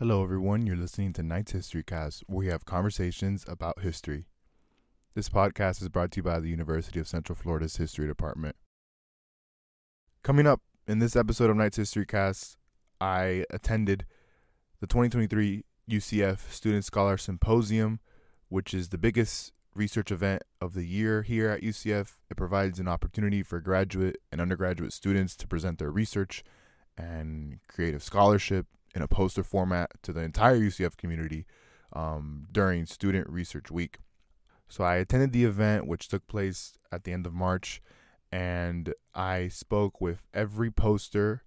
Hello, everyone. You're listening to Knight's History Cast, where we have conversations about history. This podcast is brought to you by the University of Central Florida's History Department. Coming up in this episode of Knight's History Cast, I attended the 2023 UCF Student Scholar Symposium, which is the biggest research event of the year here at UCF. It provides an opportunity for graduate and undergraduate students to present their research and creative scholarship in a poster format to the entire UCF community um, during Student Research Week. So I attended the event, which took place at the end of March, and I spoke with every poster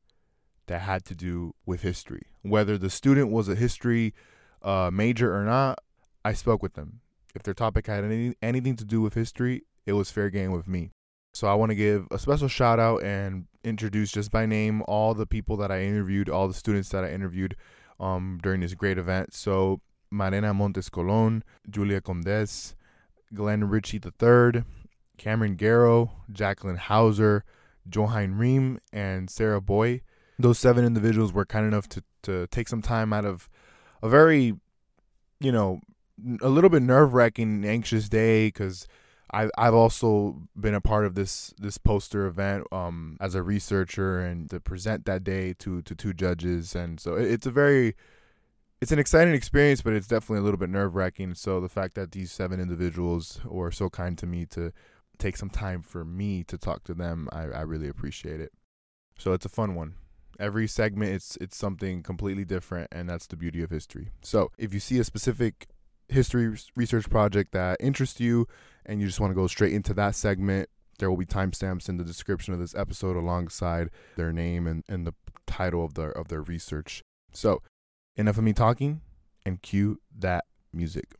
that had to do with history. Whether the student was a history uh, major or not, I spoke with them. If their topic had any, anything to do with history, it was fair game with me. So I want to give a special shout out and introduce just by name all the people that I interviewed, all the students that I interviewed um, during this great event. So Marena Montes Colon, Julia Condes, Glenn Ritchey III, Cameron Garrow, Jacqueline Houser, Jochen Riehm, and Sarah Boye. Those seven individuals were kind enough to, to take some time out of a very, you know, a little bit nerve wracking, anxious day because I've I've also been a part of this this poster event um, as a researcher and to present that day to to two judges, and so it's a very it's an exciting experience, but it's definitely a little bit nerve wracking. So the fact that these seven individuals were so kind to me to take some time for me to talk to them, I, I really appreciate it. So it's a fun one. Every segment, it's it's something completely different, and that's the beauty of history. So if you see a specific history research project that interests you and you just want to go straight into that segment, there will be timestamps in the description of this episode alongside their name and, and the title of their of their research. So, enough of me talking and cue that music.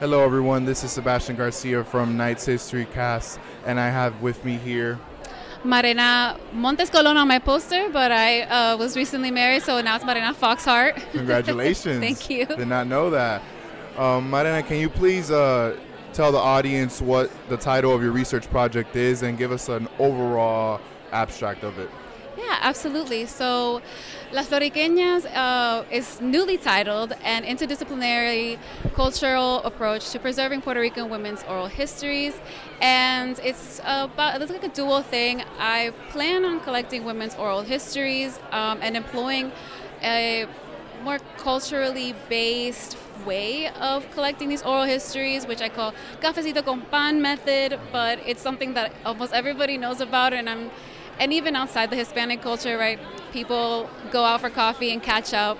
Hello, everyone. This is Sebastian Garcia from Knight's History Cast, and I have with me here Marena Montes Colon on my poster, but I uh, was recently married, so now it's Marena Foxhart. Congratulations. Thank you. Did not know that. Um, Marena, can you please uh, tell the audience what the title of your research project is and give us an overall abstract of it? Yeah, absolutely. So, Las Floriqueñas uh, is newly titled An Interdisciplinary Cultural Approach to Preserving Puerto Rican Women's Oral Histories. And it's about, it's like a dual thing. I plan on collecting women's oral histories um, and employing a more culturally based way of collecting these oral histories, which I call cafecito con pan method, but it's something that almost everybody knows about, and I'm and even outside the Hispanic culture, right? People go out for coffee and catch up.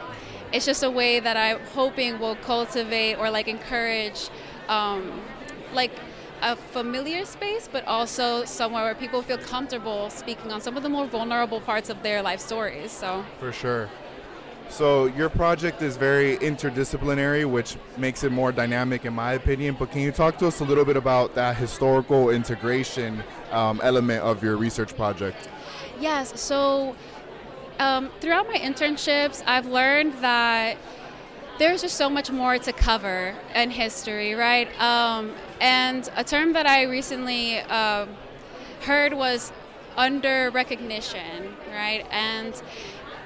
It's just a way that I'm hoping will cultivate or like encourage, um, like a familiar space, but also somewhere where people feel comfortable speaking on some of the more vulnerable parts of their life stories. So for sure. So your project is very interdisciplinary, which makes it more dynamic, in my opinion. But can you talk to us a little bit about that historical integration um, element of your research project? Yes. So um, throughout my internships, I've learned that there's just so much more to cover in history, right? Um, and a term that I recently uh, heard was under recognition, right? And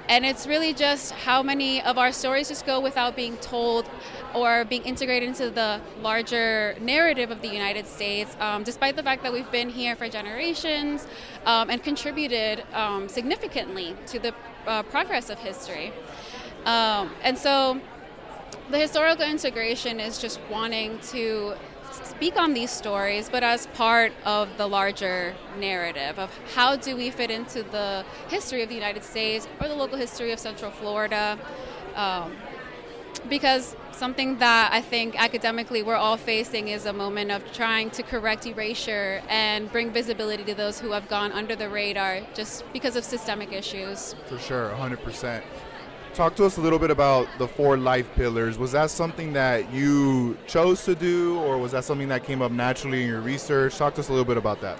and it's really just how many of our stories just go without being told or being integrated into the larger narrative of the United States, um, despite the fact that we've been here for generations um, and contributed um, significantly to the uh, progress of history. Um, and so the historical integration is just wanting to speak on these stories, but as part of the larger narrative of how do we fit into the history of the United States or the local history of Central Florida. Um, because something that I think academically we're all facing is a moment of trying to correct erasure and bring visibility to those who have gone under the radar just because of systemic issues. For sure, 100%. Talk to us a little bit about the four life pillars. Was that something that you chose to do, or was that something that came up naturally in your research? Talk to us a little bit about that.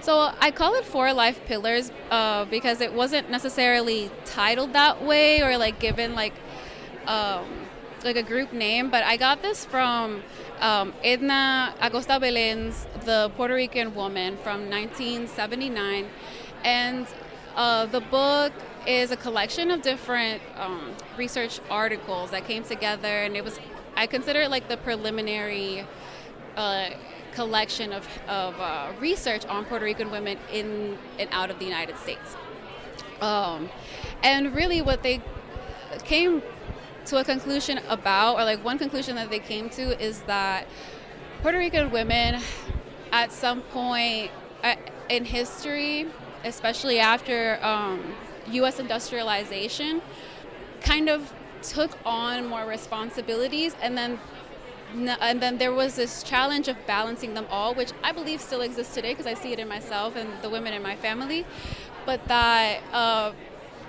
So I call it Four Life Pillars uh, because it wasn't necessarily titled that way or like given like um, like a group name, but I got this from um, Edna Acosta Belen's The Puerto Rican Woman from 1979, and uh, the book is a collection of different um, research articles that came together, and it was I consider it like the preliminary. Uh, collection of, of uh, research on Puerto Rican women in and out of the United States. Um, and really, what they came to a conclusion about, or like one conclusion that they came to, is that Puerto Rican women, at some point uh, in history, especially after um, U.S. industrialization, kind of took on more responsibilities, and then and then there was this challenge of balancing them all, which I believe still exists today because I see it in myself and the women in my family. But that, uh,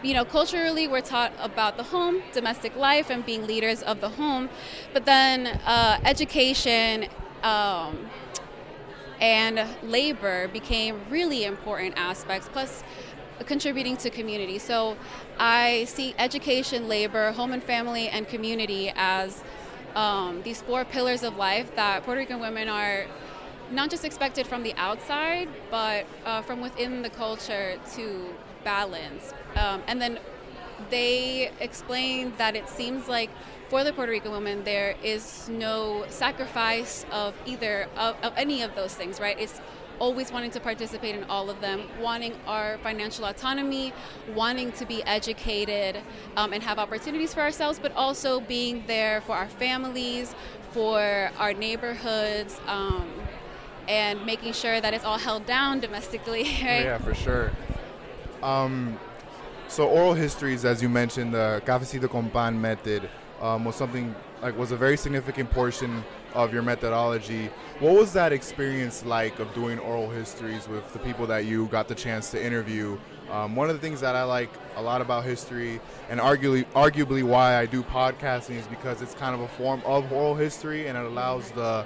you know, culturally we're taught about the home, domestic life, and being leaders of the home. But then uh, education um, and labor became really important aspects, plus contributing to community. So I see education, labor, home and family, and community as um, these four pillars of life that Puerto Rican women are not just expected from the outside, but uh, from within the culture to balance. Um, and then they explain that it seems like for the Puerto Rican woman, there is no sacrifice of either of, of any of those things, right? It's always wanting to participate in all of them, wanting our financial autonomy, wanting to be educated um, and have opportunities for ourselves, but also being there for our families, for our neighborhoods, um, and making sure that it's all held down domestically. Right? Yeah, for sure. Um, so oral histories, as you mentioned, the cafecito con pan method um, was something like was a very significant portion of your methodology. What was that experience like of doing oral histories with the people that you got the chance to interview? Um, one of the things that I like a lot about history, and arguably, arguably why I do podcasting, is because it's kind of a form of oral history, and it allows the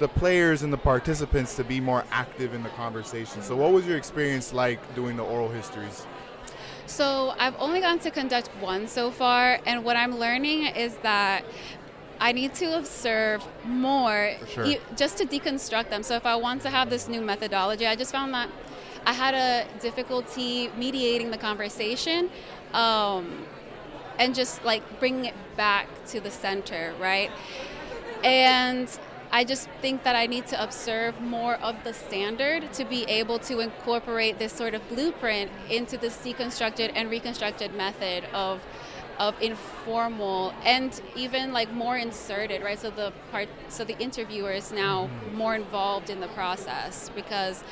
the players and the participants to be more active in the conversation. So, what was your experience like doing the oral histories? So, I've only gotten to conduct one so far, and what I'm learning is that I need to observe more sure. e- just to deconstruct them. So if I want to have this new methodology, I just found that I had a difficulty mediating the conversation um, and just like bringing it back to the center, right? And I just think that I need to observe more of the standard to be able to incorporate this sort of blueprint into this deconstructed and reconstructed method of of informal and even like more inserted right? So the part so the interviewer is now more involved in the process because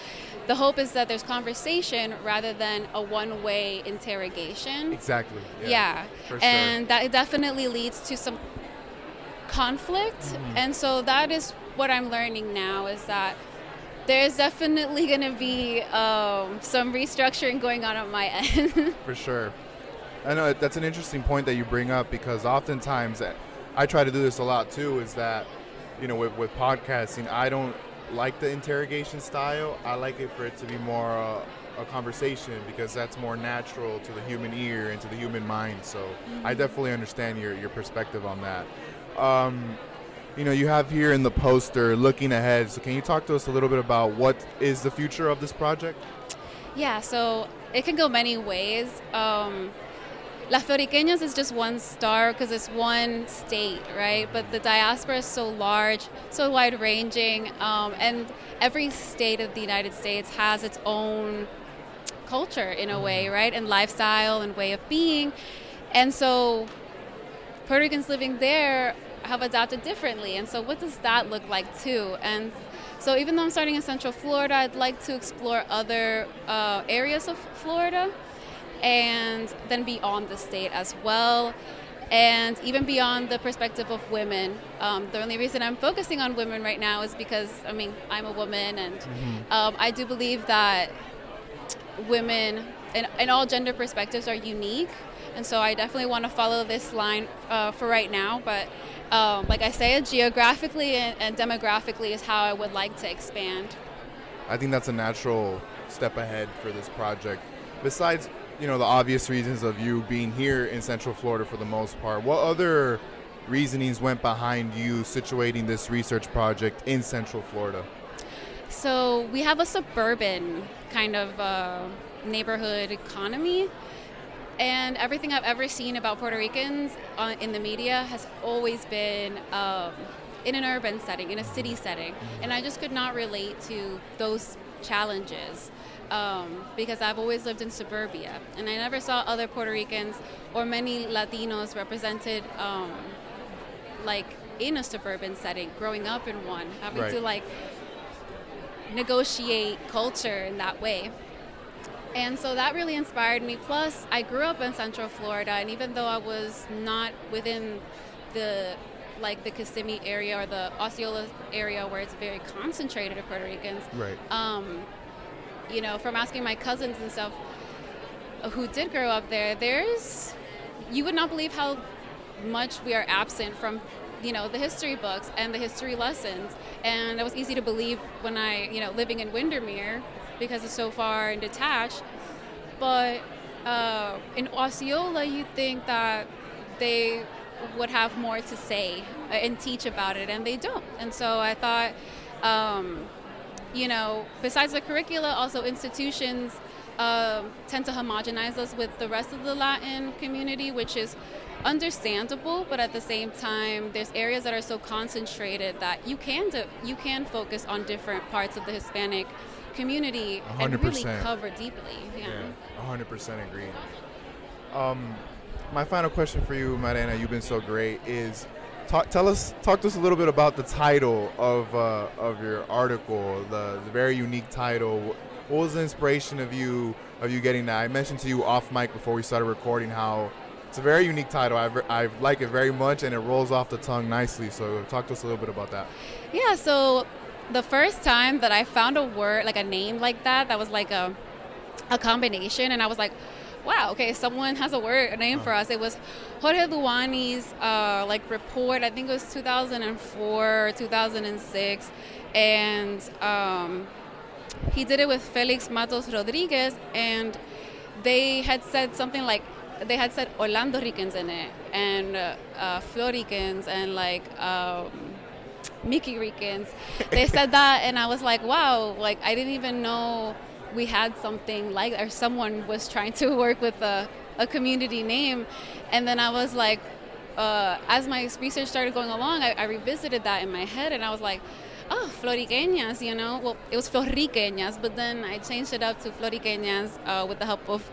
the hope is that there's conversation rather than a one-way interrogation. Exactly. yeah, for and that definitely leads to some conflict. Mm-hmm. and so that is what i'm learning now is that there's definitely going to be um, some restructuring going on on my end. For sure. I know that's an interesting point that you bring up because oftentimes uh, I try to do this a lot too. Is that you know with, with podcasting, I don't like the interrogation style. I like it for it to be more uh, a conversation because that's more natural to the human ear and to the human mind. So I definitely understand your your perspective on that. Um, you know, you have here in the poster looking ahead. So can you talk to us a little bit about what is the future of this project? Yeah, so it can go many ways. Um, Las Floriqueñas is just one star because it's one state, right? But the diaspora is so large, so wide ranging, um, and every state of the United States has its own culture in a way, right? And lifestyle and way of being. And so Puerto Ricans living there have adapted differently. And so, what does that look like too? And so, even though I'm starting in Central Florida, I'd like to explore other uh, areas of Florida and then beyond the state as well. And even beyond the perspective of women. Um, the only reason I'm focusing on women right now is because, I mean, I'm a woman, and um, I do believe that women and, and all gender perspectives are unique. And so I definitely want to follow this line uh, for right now. But um, like I say, geographically and, and demographically is how I would like to expand. I think that's a natural step ahead for this project. Besides, you know, the obvious reasons of you being here in Central Florida for the most part, what other reasonings went behind you situating this research project in Central Florida? So we have a suburban kind of uh, neighborhood economy. And everything I've ever seen about Puerto Ricans uh, in the media has always been um, in an urban setting, in a city setting. And I just could not relate to those challenges um, because I've always lived in suburbia. And I never saw other Puerto Ricans or many Latinos represented um, like in a suburban setting, growing up in one, having Right. to like negotiate culture in that way. And so that really inspired me. Plus, I grew up in Central Florida, and even though I was not within the like the Kissimmee area or the Osceola area where it's very concentrated of Puerto Ricans, Right. um, you know, from asking my cousins and stuff who did grow up there, there's you would not believe how much we are absent from you know the history books and the history lessons. And it was easy to believe when i you know living in windermere because it's so far and detached. But uh, in osceola you think that they would have more to say uh, and teach about it and they don't and so i thought um, you know besides the curricula also institutions um, tend to homogenize us with the rest of the Latin community, which is understandable, but at the same time, there's areas that are so concentrated that you can do, you can focus on different parts of the Hispanic community and really cover deeply. Yeah. Yeah, 100% agree. Um, my final question for you, Marena, you've been so great, is talk, tell us, talk to us a little bit about the title of, uh, of your article, the, the very unique title. What was the inspiration of you of you getting that? I mentioned to you off mic before we started recording how it's a very unique title. I, I like it very much, and it rolls off the tongue nicely. So talk to us a little bit about that. Yeah, so the first time that I found a word, like a name like that, that was like a, a combination, and I was like, wow, okay, someone has a word, a name for us. It was Jorge Duany's uh, like report, I think it was 2004, 2006, and um, he did it with Felix Matos Rodriguez, and they had said something like, they had said Orlando Ricans in it, and uh, uh, Floricans, and like um, Mickey Ricans. They said that, and I was like, wow, like I didn't even know we had something like, or someone was trying to work with a, a community name. And then I was like, uh, as my research started going along, I, I revisited that in my head, and I was like, oh, floriqueñas, you know? Well, it was floriqueñas, but then I changed it up to floriqueñas uh, with the help of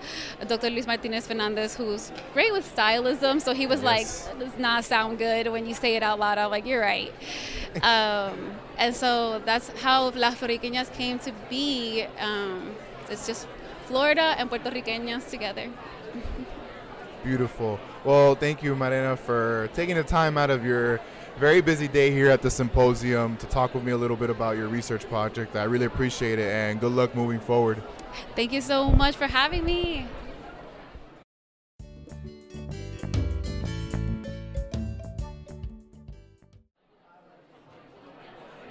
Dr. Luis Martinez Fernandez, who's great with stylism. So he was Yes. like, does not sound good when you say it out loud. I'm like, you're right. um, and so that's how Las Floriqueñas came to be. Um, it's just Florida and Puerto Riqueñas together. Beautiful. Well, thank you, Marena, for taking the time out of your very busy day here at the symposium to talk with me a little bit about your research project. I really appreciate it, and good luck moving forward. Thank you so much for having me.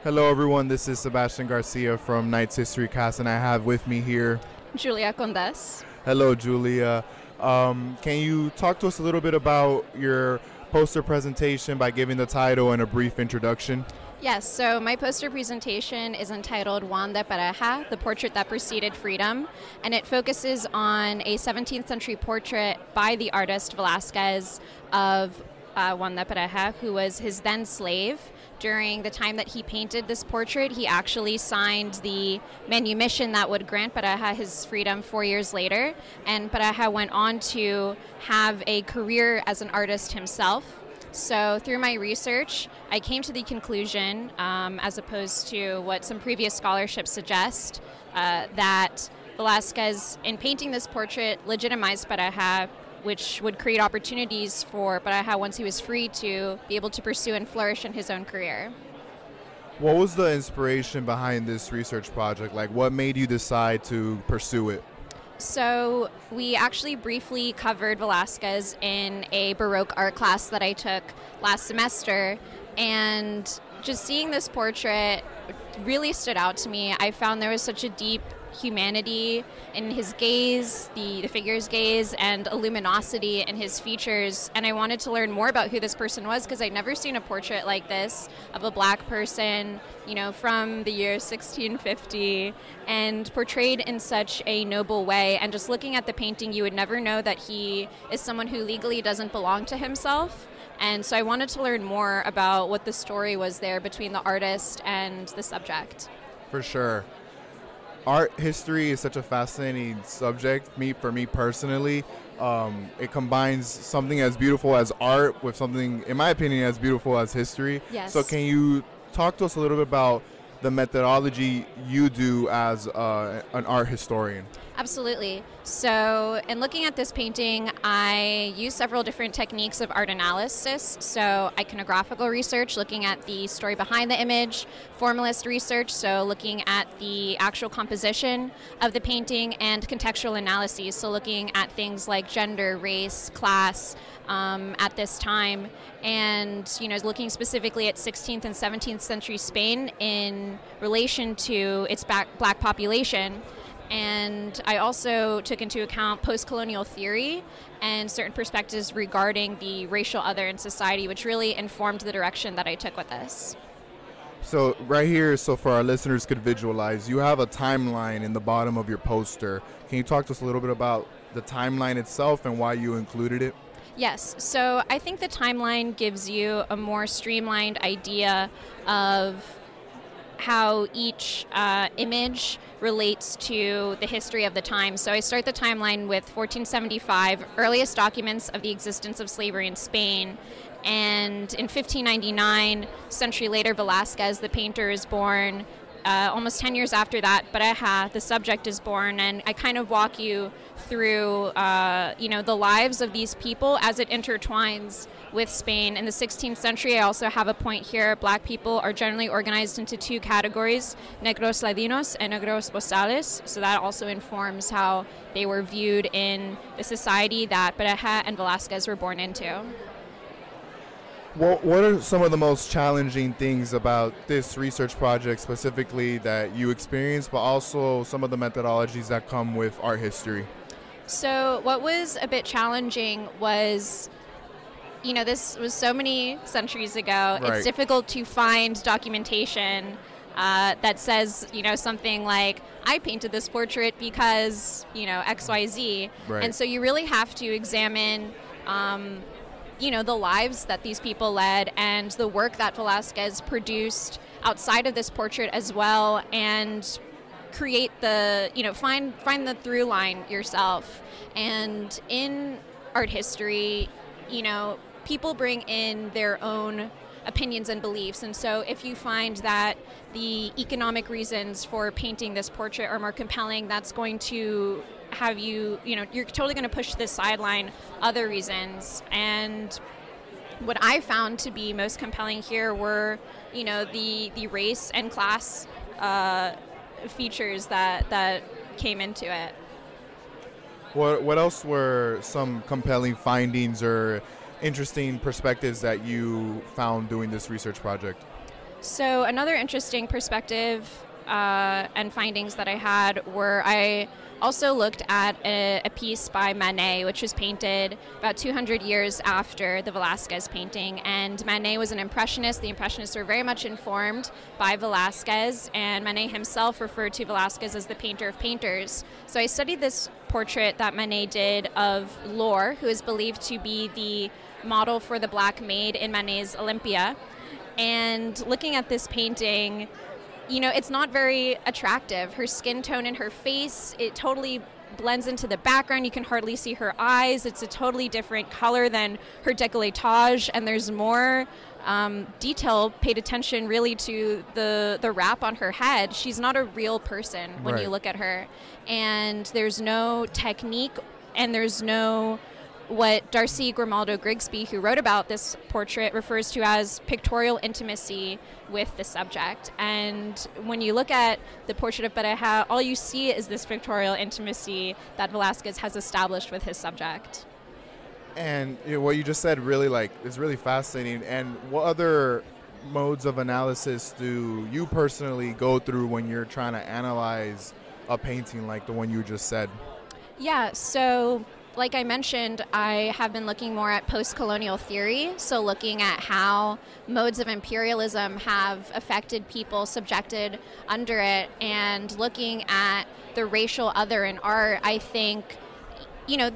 Hello, everyone. This is Sebastian Garcia from Knights History Cast, and I have with me here. Julia Condes. Hello, Julia. Um, can you talk to us a little bit about your poster presentation by giving the title and a brief introduction? Yes, so my poster presentation is entitled Juan de Pareja, the portrait that preceded freedom, and it focuses on a 17th century portrait by the artist Velázquez of uh, Juan de Pareja, who was his then slave. During the time that he painted this portrait, he actually signed the manumission that would grant Pareja his freedom four years later, and Pareja went on to have a career as an artist himself. So, through my research, I came to the conclusion, um, as opposed to what some previous scholarships suggest, uh, that Velázquez, in painting this portrait, legitimized Pareja, which would create opportunities for Pareja once he was free to be able to pursue and flourish in his own career. What was the inspiration behind this research project? Like, what made you decide to pursue it? So, we actually briefly covered Velázquez in a Baroque art class that I took last semester. And just seeing this portrait really stood out to me. I found there was such a deep humanity in his gaze, the, the figure's gaze, and a luminosity in his features. And I wanted to learn more about who this person was because I'd never seen a portrait like this of a black person, you know, from the year 1650 and portrayed in such a noble way. And just looking at the painting, you would never know that he is someone who legally doesn't belong to himself. And so I wanted to learn more about what the story was there between the artist and the subject. For sure art history is such a fascinating subject. Me, for me personally, um, it combines something as beautiful as art with something, in my opinion, as beautiful as history. Yes. So, can you talk to us a little bit about the methodology you do as uh, an art historian? Absolutely. So, in looking at this painting, I use several different techniques of art analysis. So, iconographical research, looking at the story behind the image, formalist research, so looking at the actual composition of the painting, and contextual analyses, so looking at things like gender, race, class. Um, at this time, and you know, looking specifically at 16th and 17th century Spain in relation to its black population. And I also took into account post colonial theory and certain perspectives regarding the racial other in society, which really informed the direction that I took with this. So, right here, so for our listeners could visualize, you have a timeline in the bottom of your poster. Can you talk to us a little bit about the timeline itself and why you included it? Yes, so I think the timeline gives you a more streamlined idea of how each uh, image relates to the history of the time. So I start the timeline with 1475, earliest documents of the existence of slavery in Spain. And in 1599, century later, Velázquez, the painter, is born. Uh, almost 10 years after that, Pareja, the subject, is born, and I kind of walk you through, uh, you know, the lives of these people as it intertwines with Spain. In the 16th century, I also have a point here. Black people are generally organized into two categories negros ladinos and negros bozales. So that also informs how they were viewed in the society that Pareja and Velázquez were born into. What, what are some of the most challenging things about this research project specifically that you experienced, but also some of the methodologies that come with art history? So, what was a bit challenging was you know, this was so many centuries ago. Right. It's difficult to find documentation uh, that says, you know, something like, I painted this portrait because, you know, XYZ. Right. And so you really have to examine, um, you know, the lives that these people led and the work that Velázquez produced outside of this portrait as well and create the, you know, find, find the through line yourself. And in art history, you know, people bring in their own opinions and beliefs. And so, if you find that the economic reasons for painting this portrait are more compelling, that's going to have you, you know, you're totally going to push the sideline other reasons. And what I found to be most compelling here were, you know, the the race and class uh, features that that came into it. What what else were some compelling findings or interesting perspectives that you found doing this research project? So, another interesting perspective uh, and findings that I had were I also looked at a, a, piece by Manet, which was painted about 200 years after the Velázquez painting. And Manet was an impressionist. The impressionists were very much informed by Velázquez, and Manet himself referred to Velázquez as the painter of painters. So I studied this portrait that Manet did of Laure, who is believed to be the model for the black maid in Manet's Olympia. And looking at this painting, you know, it's not very attractive. Her skin tone and her face, it totally blends into the background. You can hardly see her eyes. It's a totally different color than her décolletage, and there's more um, detail paid attention really to the the wrap on her head. She's not a real person when right. you look at her, and there's no technique, and there's no what Darcy Grimaldo Grigsby, who wrote about this portrait, refers to as pictorial intimacy with the subject. And when you look at the portrait of Pareja, all you see is this pictorial intimacy that Velázquez has established with his subject. And you know, what you just said really like is really fascinating. And what other modes of analysis do you personally go through when you're trying to analyze a painting like the one you just said? Yeah, so like I mentioned, I have been looking more at post colonial theory, so looking at how modes of imperialism have affected people subjected under it, and looking at the racial other in art. I think, you know,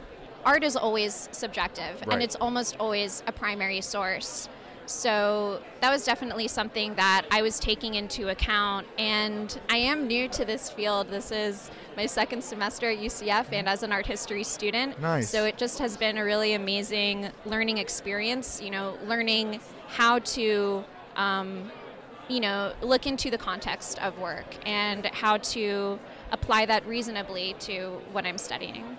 art is always subjective, Right. and it's almost always a primary source. So that was definitely something that I was taking into account. And I am new to this field. This is my second semester at UCF and as an art history student. Nice. So it just has been a really amazing learning experience, you know, learning how to. Um, you know, look into the context of work and how to apply that reasonably to what I'm studying.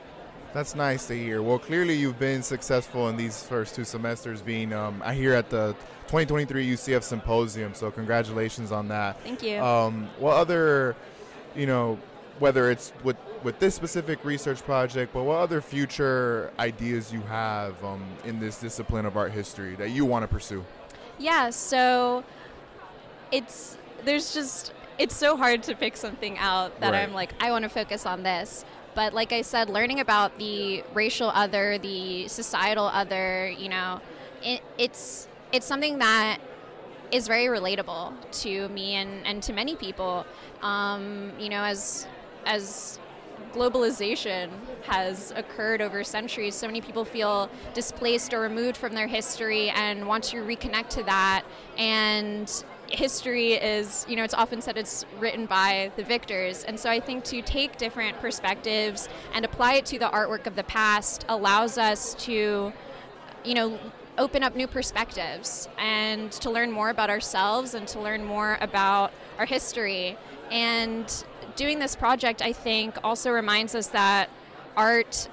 That's nice to hear. Well, clearly you've been successful in these first two semesters being, um, I hear, at the 2023 UCF Symposium, so congratulations on that. Thank you. Um, what other, you know, whether it's with, with this specific research project, but what other future ideas you have um, in this discipline of art history that you want to pursue? Yeah, so it's there's just it's so hard to pick something out that Right. I'm like I want to focus on this. But like I said, learning about the racial other, the societal other, you know, it, it's it's something that is very relatable to me and, and to many people. Um, you know, as as globalization has occurred over centuries, so many people feel displaced or removed from their history and want to reconnect to that. And history is, you know, it's often said it's written by the victors. And so I think to take different perspectives and apply it to the artwork of the past allows us to, you know, open up new perspectives and to learn more about ourselves and to learn more about our history. And doing this project, I think, also reminds us that art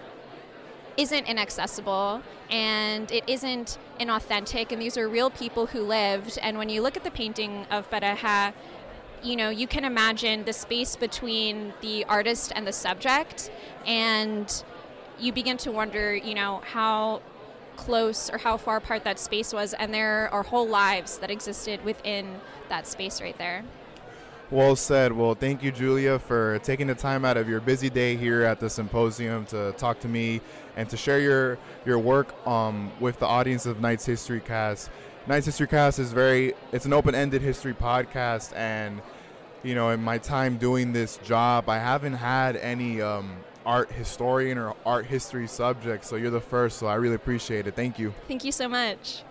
isn't inaccessible and it isn't inauthentic, and these are real people who lived. And when you look at the painting of Pareja, you know, you can imagine the space between the artist and the subject, and you begin to wonder, you know, how close or how far apart that space was, and there are whole lives that existed within that space right there. Well said. Well, thank you, Julia, for taking the time out of your busy day here at the symposium to talk to me and to share your your work um, with the audience of Knights History Cast. Knights History Cast is very it's an open-ended history podcast, and you know, in my time doing this job, I haven't had any um, art historian or art history subject. So you're the first. So I really appreciate it. Thank you. Thank you so much.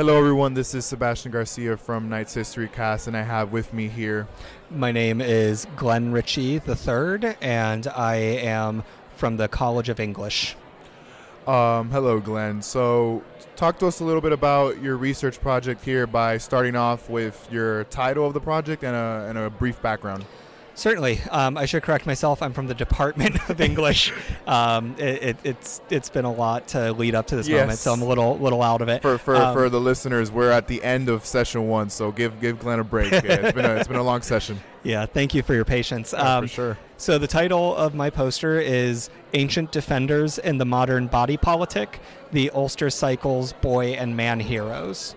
Hello, everyone. This is Sebastian Garcia from Knights History Cast, and I have with me here My name is Glenn Ritchey III, and I am from the College of English. Um, hello, Glenn. So, talk to us a little bit about your research project here by starting off with your title of the project and a, and a brief background. Certainly, um, I should correct myself. I'm from the Department of English. um, it, it, it's it's been a lot to lead up to this moment, so I'm a little little out of it. For for, Um, for the listeners, we're at the end of session one, so give give Glenn a break. Yeah, it's been a, it's been a long session. Yeah, thank you for your patience. Yeah, Um, for sure. So the title of my poster is "Ancient Defenders in the Modern Body Politic: The Ulster Cycles Boy and Man Heroes."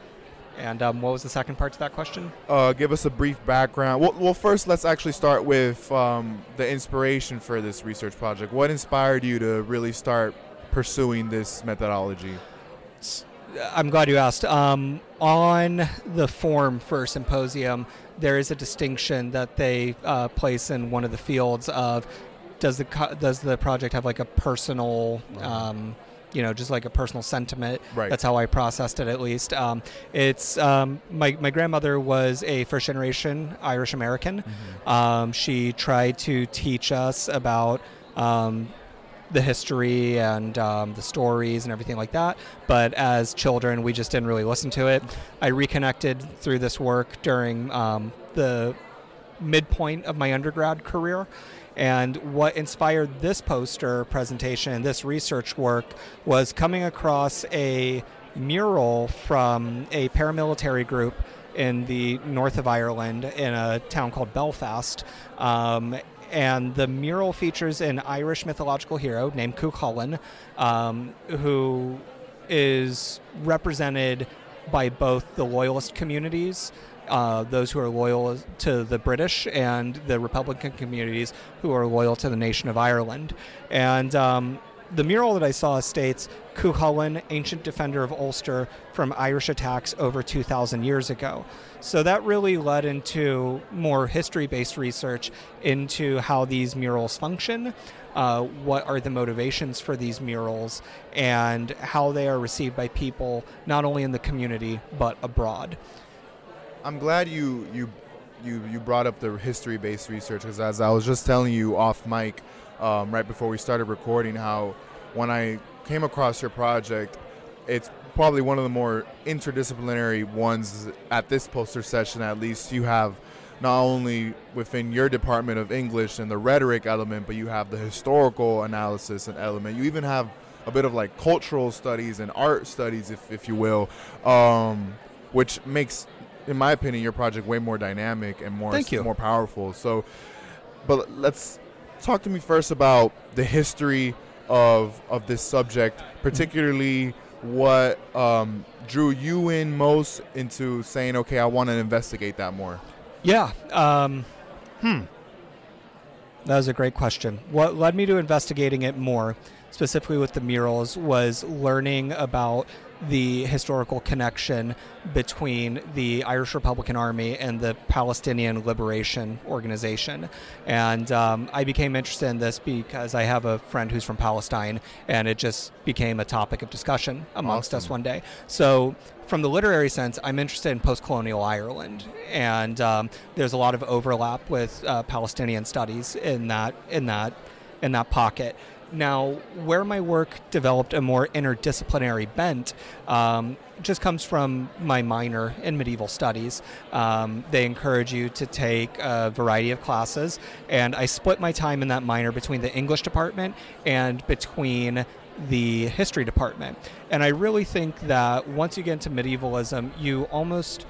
And um, what was the second part to that question? Uh, give us a brief background. Well, well, first, let's actually start with um, the inspiration for this research project. What inspired you to really start pursuing this methodology? I'm glad you asked. Um, on the form for symposium, there is a distinction that they uh, place in one of the fields of does the co- does the project have like a personal, um, you know, just like a personal sentiment. Right. That's how I processed it, at least. Um, it's um, my my grandmother was a first generation Irish American. Um, she tried to teach us about um, the history and um, the stories and everything like that. But as children, we just didn't really listen to it. I reconnected through this work during um, the midpoint of my undergrad career. And what inspired this poster presentation and this research work was coming across a mural from a paramilitary group in the north of Ireland in a town called Belfast. Um, and the mural features an Irish mythological hero named Cuchulainn, um, who is represented by both the loyalist communities uh, those who are loyal to the British and the Republican communities who are loyal to the nation of Ireland. And um, the mural that I saw states Cuchulainn, ancient defender of Ulster from Irish attacks over 2,000 years ago. So that really led into more history based research into how these murals function, uh, what are the motivations for these murals, and how they are received by people not only in the community but abroad. I'm glad you you you you brought up the history based research because as I was just telling you off mic um, right before we started recording how when I came across your project, it's probably one of the more interdisciplinary ones at this poster session. At least you have not only within your department of English and the rhetoric element, but you have the historical analysis and element. You even have a bit of like cultural studies and art studies, if, if you will, um, which makes in my opinion, your project way more dynamic and more Thank you. more powerful. So, but let's talk to me first about the history of of this subject, particularly what um, drew you in most into saying, okay, I want to investigate that more. Yeah. Um, hmm. That was a great question. What led me to investigating it more, specifically with the murals, was learning about the historical connection between the Irish Republican Army and the Palestinian Liberation Organization. And um, I became interested in this because I have a friend who's from Palestine, and it just became a topic of discussion amongst awesome. us one day. So, from the literary sense, I'm interested in post colonial Ireland, and um, there's a lot of overlap with uh, Palestinian studies in that, in, that, in that pocket. Now, where my work developed a more interdisciplinary bent um, just comes from my minor in medieval studies. Um, they encourage you to take a variety of classes, and I split my time in that minor between the English department and between the history department. And I really think that once you get into medievalism, you almost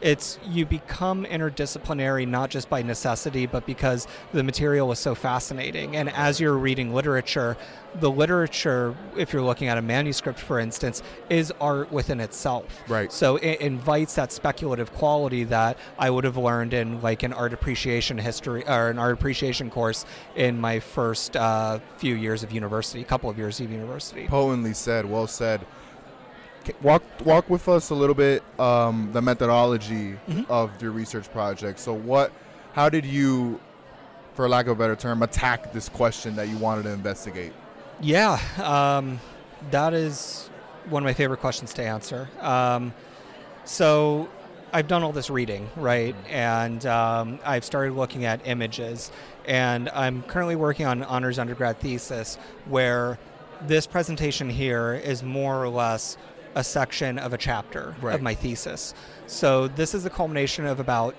it's you become interdisciplinary not just by necessity but because the material is so fascinating and as you're reading literature the literature if you're looking at a manuscript for instance is art within itself Right. so it invites that speculative quality that i would have learned in like an art appreciation history or an art appreciation course in my first uh, few years of university couple of years of university Potently said, well said. Walk walk with us a little bit um, the methodology Mhm. of your research project. So, what, how did you, for lack of a better term, attack this question that you wanted to investigate? Yeah, um, that is one of my favorite questions to answer. Um, so I've done all this reading, right? And um, I've started looking at images. And I'm currently working on an honors undergrad thesis where this presentation here is more or less a section of a chapter Right. of my thesis. So this is the culmination of about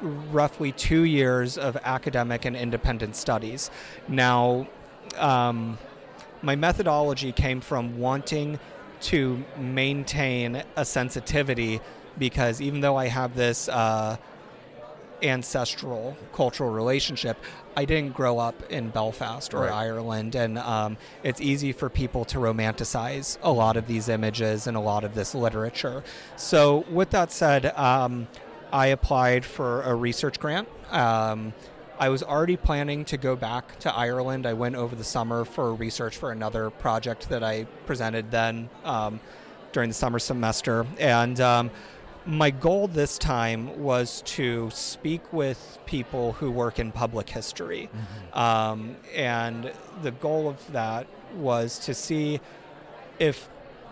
roughly two years of academic and independent studies. Now, um, my methodology came from wanting to maintain a sensitivity because even though I have this uh, ancestral cultural relationship, I didn't grow up in Belfast or Right. Ireland, and um, it's easy for people to romanticize a lot of these images and a lot of this literature. So, with that said, um, I applied for a research grant. Um, I was already planning to go back to Ireland. I went over the summer for research for another project that I presented then um, during the summer semester. And um, my goal this time was to speak with people who work in public history. Um, and the goal of that was to see if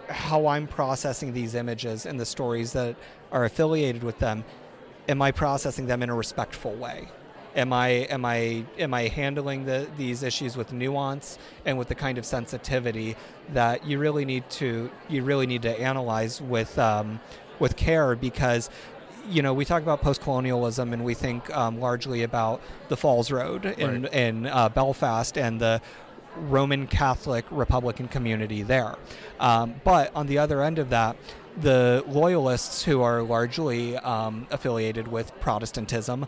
how I'm processing these images and the stories that are affiliated with them, am I processing them in a respectful way? Am I am I am I handling the, these issues with nuance and with the kind of sensitivity that you really need to you really need to analyze with um, with care because you know we talk about post-colonialism and we think um, largely about the Falls Road in Right. in uh, Belfast and the Roman Catholic Republican community there. Um, but on the other end of that, the loyalists who are largely um, affiliated with Protestantism,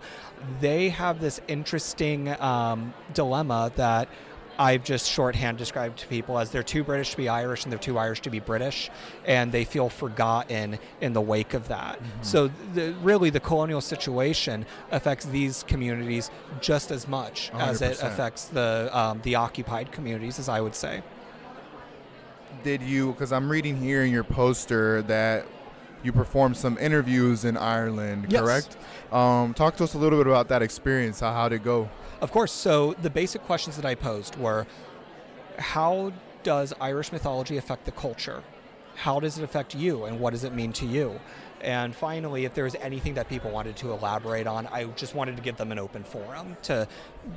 they have this interesting um, dilemma that I've just shorthand described to people as they're too British to be Irish and they're too Irish to be British, and they feel forgotten in the wake of that. Mm-hmm. So, the, really, the colonial situation affects these communities just as much 100%. as it affects the um, the occupied communities, as I would say. Did you? Because I'm reading here in your poster that you performed some interviews in Ireland, yes. correct? Um, talk to us a little bit about that experience. How, how did it go? Of course. So the basic questions that I posed were how does Irish mythology affect the culture? How does it affect you, and what does it mean to you? And finally, if there was anything that people wanted to elaborate on, I just wanted to give them an open forum to,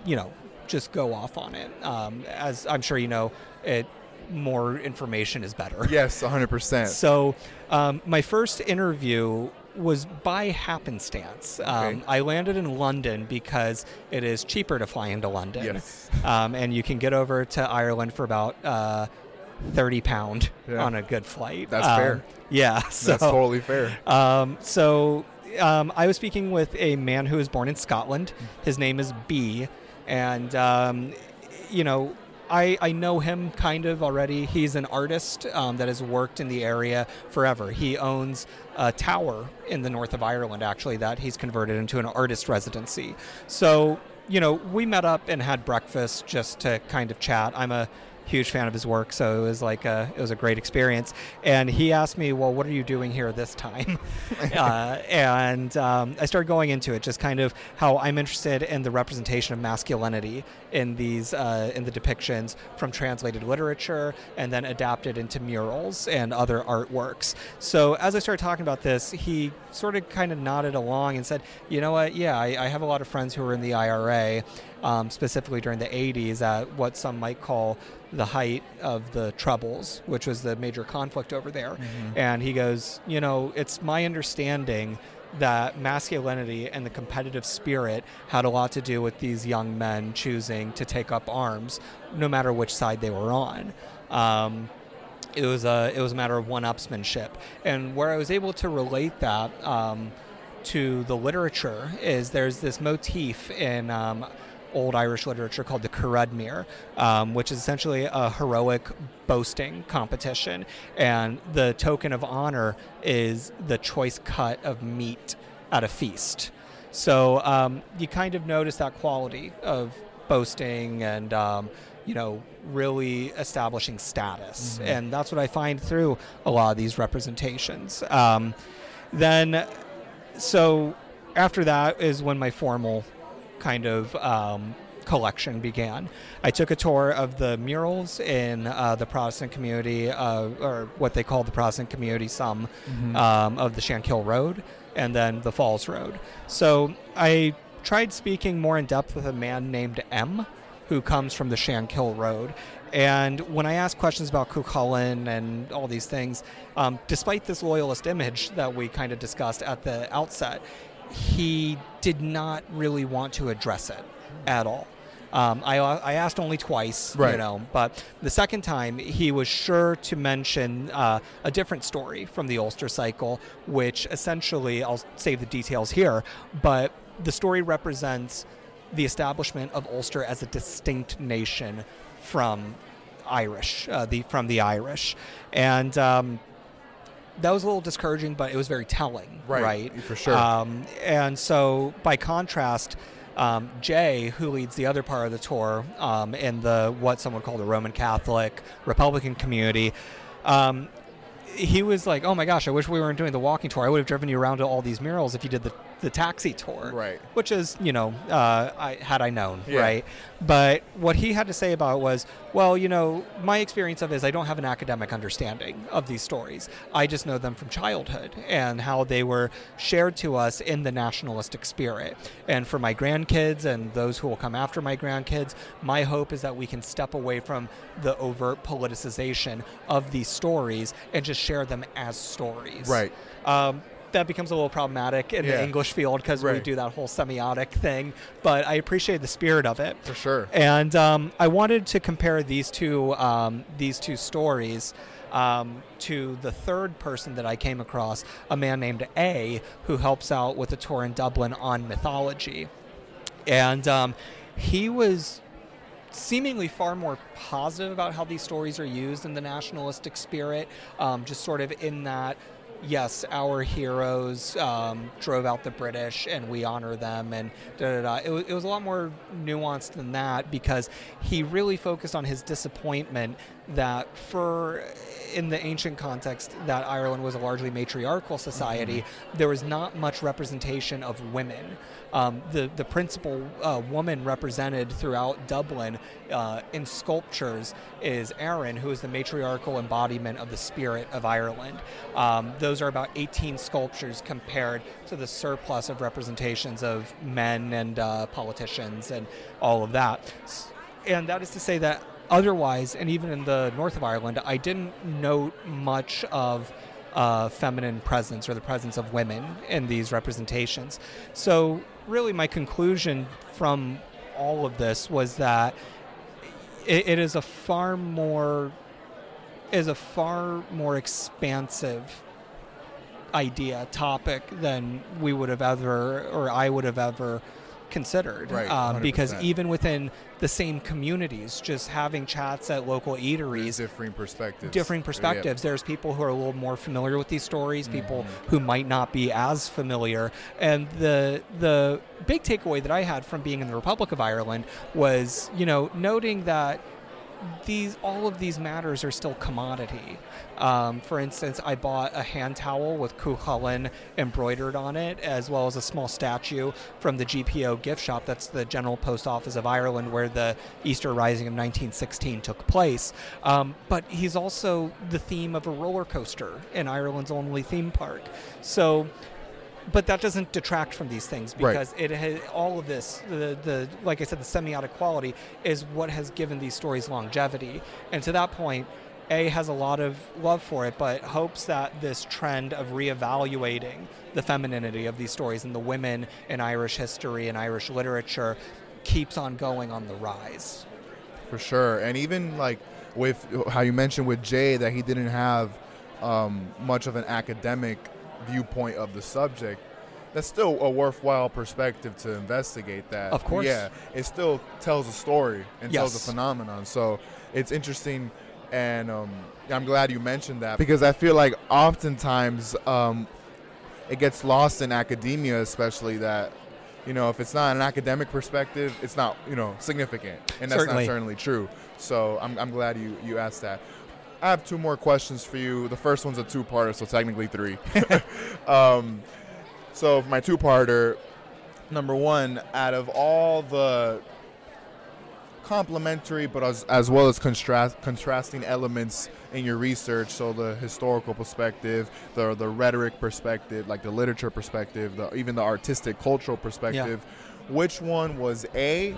you know, just go off on it. Um, as I'm sure you know, it more information is better. Yes, 100%. So, um, my first interview was by happenstance. Um, I landed in London because it is cheaper to fly into London. Yes. Um, and you can get over to Ireland for about uh, 30 pound yeah. on a good flight. That's um, fair. Yeah. So, That's totally fair. Um, so um, I was speaking with a man who was born in Scotland. His name is B. And, um, you know, I, I know him kind of already. He's an artist um, that has worked in the area forever. He owns a tower in the north of Ireland, actually, that he's converted into an artist residency. So, you know, we met up and had breakfast just to kind of chat. I'm a huge fan of his work, so it was like a, it was a great experience. And he asked me, "Well, what are you doing here this time?" uh, and um, I started going into it, just kind of how I'm interested in the representation of masculinity in these uh, in the depictions from translated literature and then adapted into murals and other artworks. So as I started talking about this, he sort of kind of nodded along and said, "You know what? Yeah, I, I have a lot of friends who are in the IRA." Um, specifically during the 80s at what some might call the height of the Troubles, which was the major conflict over there. Mm-hmm. And he goes, You know, it's my understanding that masculinity and the competitive spirit had a lot to do with these young men choosing to take up arms, no matter which side they were on. Um, it was a it was a matter of one-upsmanship, and where I was able to relate that um, to the literature is there's this motif in um, old Irish literature called the curadmír, um, which is essentially a heroic boasting competition. And the token of honor is the choice cut of meat at a feast. So um, you kind of notice that quality of boasting and, um, you know, really establishing status. Mm-hmm. And that's what I find through a lot of these representations. Um, then, so after that is when my formal kind of um, collection began. I took a tour of the murals in uh, the Protestant community, uh, or what they call the Protestant community, some mm-hmm. um, of the Shankill Road, and then the Falls Road. So I tried speaking more in depth with a man named M, who comes from the Shankill Road. And when I asked questions about Cuchulainn and all these things, um, despite this loyalist image that we kind of discussed at the outset, he did not really want to address it at all. Um, I, I asked only twice, right. you know, but the second time he was sure to mention uh, a different story from the Ulster cycle, which essentially, I'll save the details here, but the story represents the establishment of Ulster as a distinct nation from Irish, uh, the from the Irish, and um, that was a little discouraging, but it was very telling, right? right? For sure. Um, and so, by contrast, um, Jay, who leads the other part of the tour um, in the what someone called the Roman Catholic Republican community, um, he was like, "Oh my gosh, I wish we weren't doing the walking tour. I would have driven you around to all these murals if you did the the taxi tour, right? Which is, you know, uh, I had I known, yeah. right? But what he had to say about was, well, you know, my experience of it is I don't have an academic understanding of these stories. I just know them from childhood and how they were shared to us in the nationalistic spirit. And for my grandkids and those who will come after my grandkids, my hope is that we can step away from the overt politicization of these stories and just share them as stories. Right. Um, that becomes a little problematic in Yeah. the English field because we do that whole semiotic thing. But I appreciate the spirit of it. For sure. And um, I wanted to compare these two um, these two stories um, to the third person that I came across, a man named A, who helps out with a tour in Dublin on mythology, and um, he was seemingly far more positive about how these stories are used in the nationalistic spirit, um, just sort of in that. Yes, our heroes um, drove out the British, and we honor them, and da da da. It was, it was a lot more nuanced than that because he really focused on his disappointment that, for in the ancient context, that Ireland was a largely matriarchal society. There was not much representation of women. Um, the the principal uh, woman represented throughout Dublin uh, in sculptures is Erin, who is the matriarchal embodiment of the spirit of Ireland. Um, those are about 18 sculptures compared to the surplus of representations of men and uh, politicians and all of that. And that is to say that otherwise, and even in the north of Ireland, I didn't note much of uh, feminine presence or the presence of women in these representations. So, really, my conclusion from all of this was that it, it is a far more is a far more expansive idea topic than we would have ever or I would have ever considered Right, um, because even within the same communities just having chats at local eateries differing perspectives. differing Yeah. perspectives. There's people who are a little more familiar with these stories, people Mm-hmm. who might not be as familiar. And the the big takeaway that I had from being in the Republic of Ireland was, you know, noting that these all of these matters are still commodity. Um, for instance, I bought a hand towel with Cuchulainn embroidered on it, as well as a small statue from the GPO gift shop. That's the General Post Office of Ireland, where the Easter Rising of 1916 took place. Um, but he's also the theme of a roller coaster in Ireland's only theme park. So but that doesn't detract from these things Right. because it has all of this the, the like i said the semiotic quality is what has given these stories longevity and to that point a has a lot of love for it but hopes that this trend of reevaluating the femininity of these stories and the women in irish history and irish literature keeps on going on the rise for sure. And even like with how you mentioned with Jay that he didn't have um, much of an academic viewpoint of the subject. That's still a worthwhile perspective to investigate. That Of course. yeah, it still tells a story and tells a phenomenon. So it's interesting, and um, I'm glad you mentioned that because I feel like oftentimes um, it gets lost in academia, especially that you know if it's not an academic perspective, it's not you know significant, and that's Certainly. not certainly true. So I'm, I'm glad you you asked that. I have two more questions for you. The first one's a two-parter, so technically three. um, so my two-parter, number one, out of all the complementary but as, as well as contrast, contrasting elements in your research so the historical perspective the the rhetoric perspective like the literature perspective the, even the artistic cultural perspective which one was a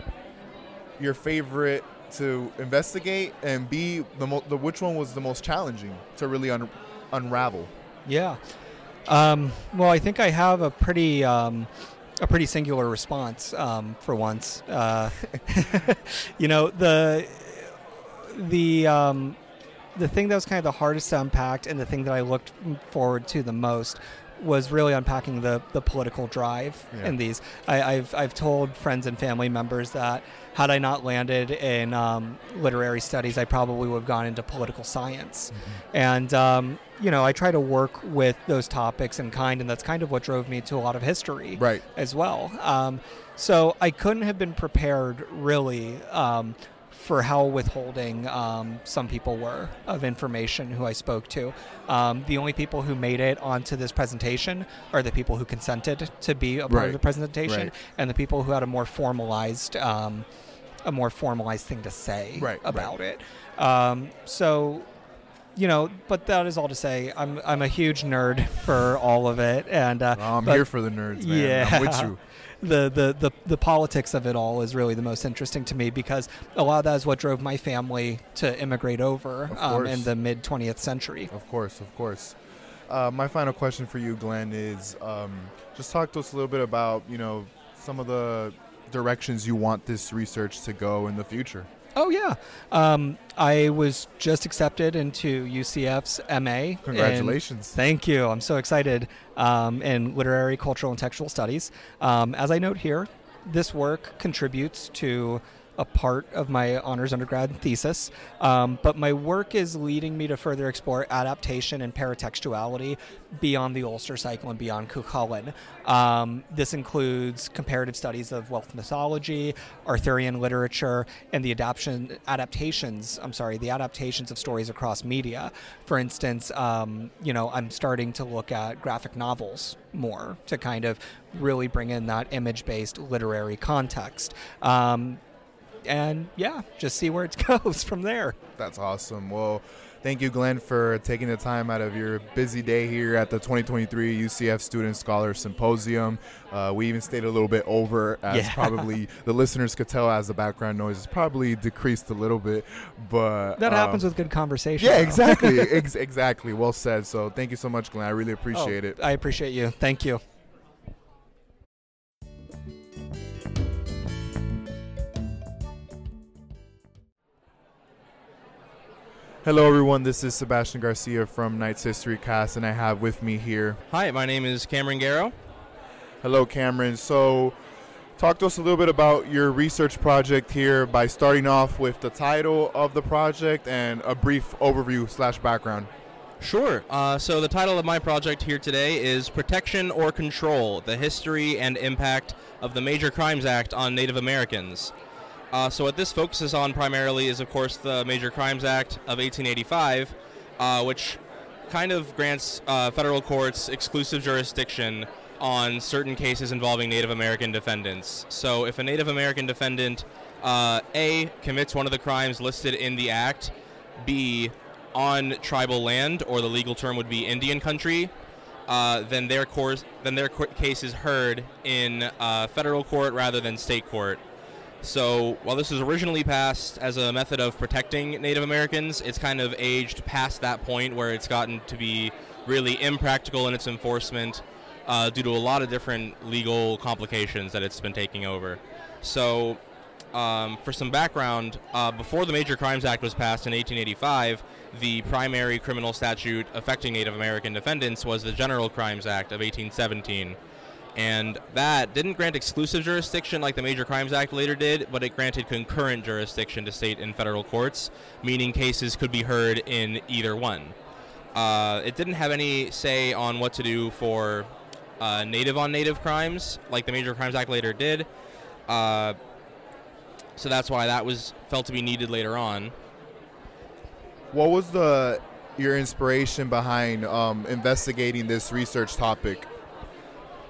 your favorite to investigate and b the, mo- the which one was the most challenging to really un- unravel Yeah. Um, well, I think I have a pretty um, a pretty singular response um, for once. Uh, you know the the um, the thing that was kind of the hardest to unpack, and the thing that I looked forward to the most was really unpacking the, the political drive Yeah. in these. I, I've I've told friends and family members that had I not landed in um, literary studies, I probably would have gone into political science. And, um, you know, I try to work with those topics in kind, and that's kind of what drove me to a lot of history right as well. Um, so I couldn't have been prepared really um, for how withholding um, some people were of information who I spoke to. Um, the only people who made it onto this presentation are the people who consented to be a part Right. of the presentation, Right. and the people who had a more formalized. Um, a more formalized thing to say Right, right. about it. Um, so you know, but that is all to say, I'm I'm a huge nerd for all of it, and uh, Well, i'm here for the nerds man i'm with Yeah. you the, the the the politics of it all is really the most interesting to me because a lot of that is what drove my family to immigrate over um, in the mid 20th century. Of course, of course. Uh, my final question for you, Glenn, is um, just talk to us a little bit about you know some of the directions you want this research to go in the future. Oh yeah, um, I was just accepted into UCF's MA. Congratulations! Thank you. I'm so excited um, in literary, cultural, and textual studies. Um, as I note here, this work contributes to a part of my honors undergrad thesis, um, but my work is leading me to further explore adaptation and paratextuality beyond the Ulster cycle and beyond Cuchulainn. Um, this includes comparative studies of Welsh mythology, Arthurian literature, and the adaptation adaptations. I'm sorry, the adaptations of stories across media. For instance, um, you know, I'm starting to look at graphic novels more to kind of really bring in that image-based literary context. Um, and yeah, just see where it goes from there. That's awesome. Well, thank you, Glenn, for taking the time out of your busy day here at the 2023 UCF Student Scholar Symposium. Uh, we even stayed a little bit over, as yeah. probably the listeners could tell, as the background noise has probably decreased a little bit. But that um, happens with good conversation. Yeah, exactly, ex- exactly. Well said. So thank you so much, Glenn. I really appreciate oh, it. I appreciate you. Thank you. Hello, everyone. This is Sebastian Garcia from Knight's History Cast, and I have with me here. Hi, my name is Cameron Garrow. Hello, Cameron. So, talk to us a little bit about your research project here by starting off with the title of the project and a brief overview slash background. Sure. Uh, so, the title of my project here today is Protection or Control The History and Impact of the Major Crimes Act on Native Americans. Uh, so what this focuses on primarily is, of course, the Major Crimes Act of 1885, uh, which kind of grants uh, federal courts exclusive jurisdiction on certain cases involving Native American defendants. So if a Native American defendant, uh, A, commits one of the crimes listed in the act, B, on tribal land, or the legal term would be Indian country, uh, then their course, then their case is heard in uh, federal court rather than state court. So while this was originally passed as a method of protecting Native Americans, it's kind of aged past that point where it's gotten to be really impractical in its enforcement uh, due to a lot of different legal complications that it's been taking over. So, um, for some background, uh, before the Major Crimes Act was passed in 1885, the primary criminal statute affecting Native American defendants was the General Crimes Act of 1817 and that didn't grant exclusive jurisdiction like the Major Crimes Act later did, but it granted concurrent jurisdiction to state and federal courts, meaning cases could be heard in either one. Uh, it didn't have any say on what to do for uh, native on native crimes, like the Major Crimes Act later did. Uh, so that's why that was felt to be needed later on. What was the your inspiration behind um, investigating this research topic?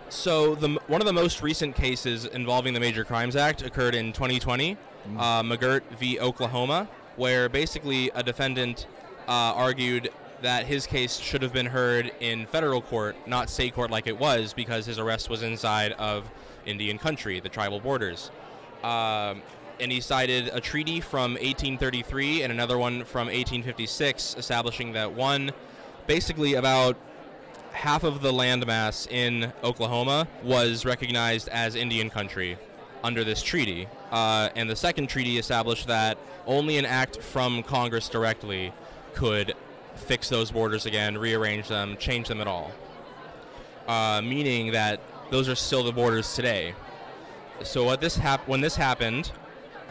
So the one of the most recent cases involving the Major Crimes Act occurred in 2020, mm-hmm. uh, McGirt v. Oklahoma, where basically a defendant uh, argued that his case should have been heard in federal court, not state court like it was, because his arrest was inside of Indian country, the tribal borders. Um, and he cited a treaty from 1833 and another one from 1856 establishing that one, basically about half of the landmass in Oklahoma was recognized as Indian country under this treaty. Uh, and the second treaty established that only an act from Congress directly could fix those borders again, rearrange them, change them at all. Uh, meaning that those are still the borders today. So what this hap- when this happened,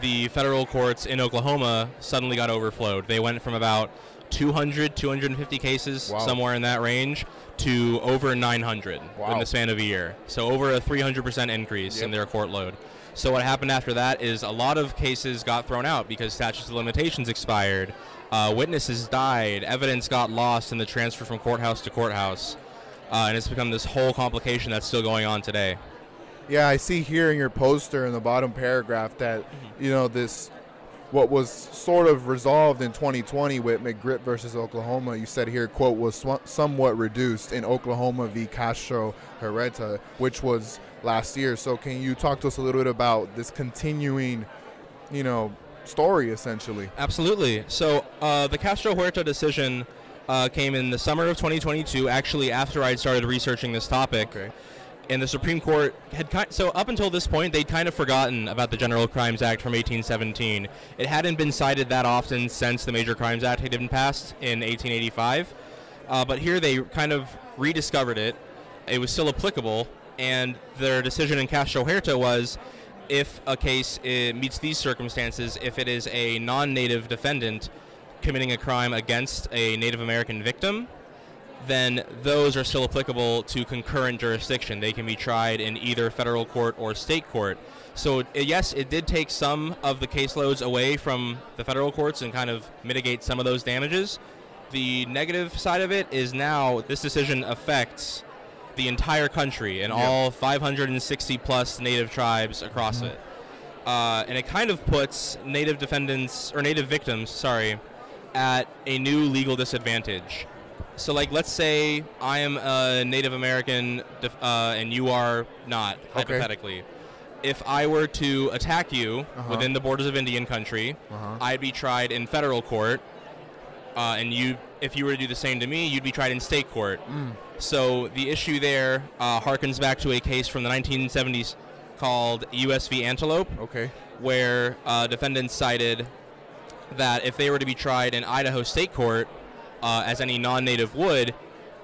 the federal courts in Oklahoma suddenly got overflowed. They went from about 200, 250 cases, wow. somewhere in that range, to over 900 wow. in the span of a year. So over a 300% increase yep. in their court load. So what happened after that is a lot of cases got thrown out because statutes of limitations expired, uh, witnesses died, evidence got lost in the transfer from courthouse to courthouse, uh, and it's become this whole complication that's still going on today. Yeah, I see here in your poster in the bottom paragraph that mm-hmm. you know this what was sort of resolved in 2020 with McGirt versus Oklahoma, you said here, quote, was sw- somewhat reduced in Oklahoma v. Castro Huerta, which was last year. So, can you talk to us a little bit about this continuing, you know, story essentially? Absolutely. So, uh, the Castro Huerta decision uh, came in the summer of 2022, actually after I'd started researching this topic. Okay. And the Supreme Court had so up until this point they'd kind of forgotten about the General Crimes Act from 1817. It hadn't been cited that often since the Major Crimes Act had been passed in 1885. Uh, but here they kind of rediscovered it. It was still applicable, and their decision in Castro Huerta was if a case uh, meets these circumstances, if it is a non native defendant committing a crime against a Native American victim, then those are still applicable to concurrent jurisdiction. They can be tried in either federal court or state court. So, uh, yes, it did take some of the caseloads away from the federal courts and kind of mitigate some of those damages. The negative side of it is now this decision affects the entire country and Yeah. all 560 plus native tribes across it. Uh, and it kind of puts native defendants or native victims, sorry, at a new legal disadvantage. So, like, let's say I am a Native American def- uh, and you are not, hypothetically. If I were to attack you Uh-huh. within the borders of Indian country, Uh-huh. I'd be tried in federal court, uh, and you, if you were to do the same to me, you'd be tried in state court. Mm. So the issue there uh, harkens back to a case from the 1970s called U.S. v. Antelope, Okay. where uh, defendants cited that if they were to be tried in Idaho State Court, uh, as any non-native would,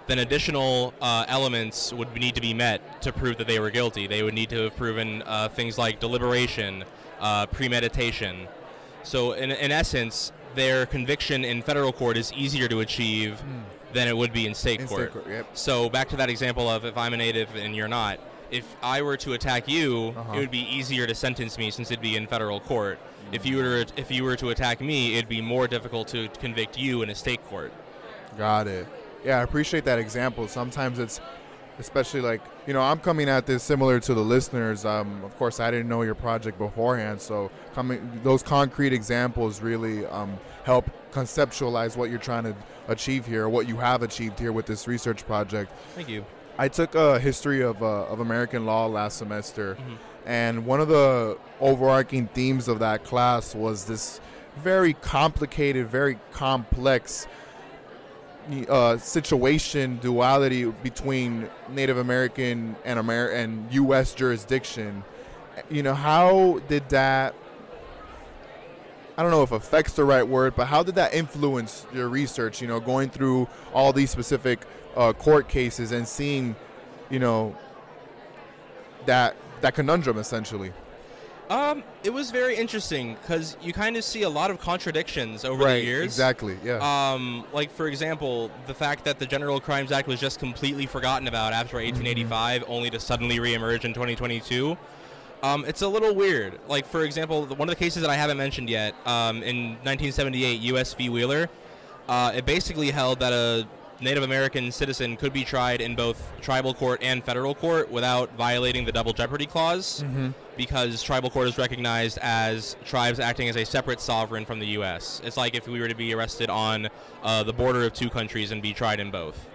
then additional uh, elements would need to be met to prove that they were guilty. They would need to have proven uh, things like deliberation, uh, premeditation. So, in, in essence, their conviction in federal court is easier to achieve than it would be in state In court. state court, yep. So, back to that example of if I'm a native and you're not. If I were to attack you, Uh-huh. it would be easier to sentence me since it'd be in federal court. If you were if you were to attack me, it'd be more difficult to convict you in a state court. Got it. Yeah, I appreciate that example. Sometimes it's, especially like you know, I'm coming at this similar to the listeners. Um, of course, I didn't know your project beforehand, so coming those concrete examples really um, help conceptualize what you're trying to achieve here, what you have achieved here with this research project. Thank you. I took a history of uh, of American law last semester, Mhm. and one of the overarching themes of that class was this very complicated, very complex uh, situation duality between Native American and Amer- and U.S. jurisdiction. You know, how did that? I don't know if affects the right word, but how did that influence your research? You know, going through all these specific uh, court cases and seeing, you know, that that conundrum essentially. Um, it was very interesting because you kind of see a lot of contradictions over right. the years. Exactly. Yeah. Um, like for example, the fact that the General Crimes Act was just completely forgotten about after 1885, only to suddenly reemerge in 2022. Um, it's a little weird. Like for example, one of the cases that I haven't mentioned yet, um, in 1978, U.S. v. Wheeler, uh, it basically held that a Native American citizen could be tried in both tribal court and federal court without violating the double jeopardy clause mm-hmm. because tribal court is recognized as tribes acting as a separate sovereign from the U.S. It's like if we were to be arrested on uh, the border of two countries and be tried in both.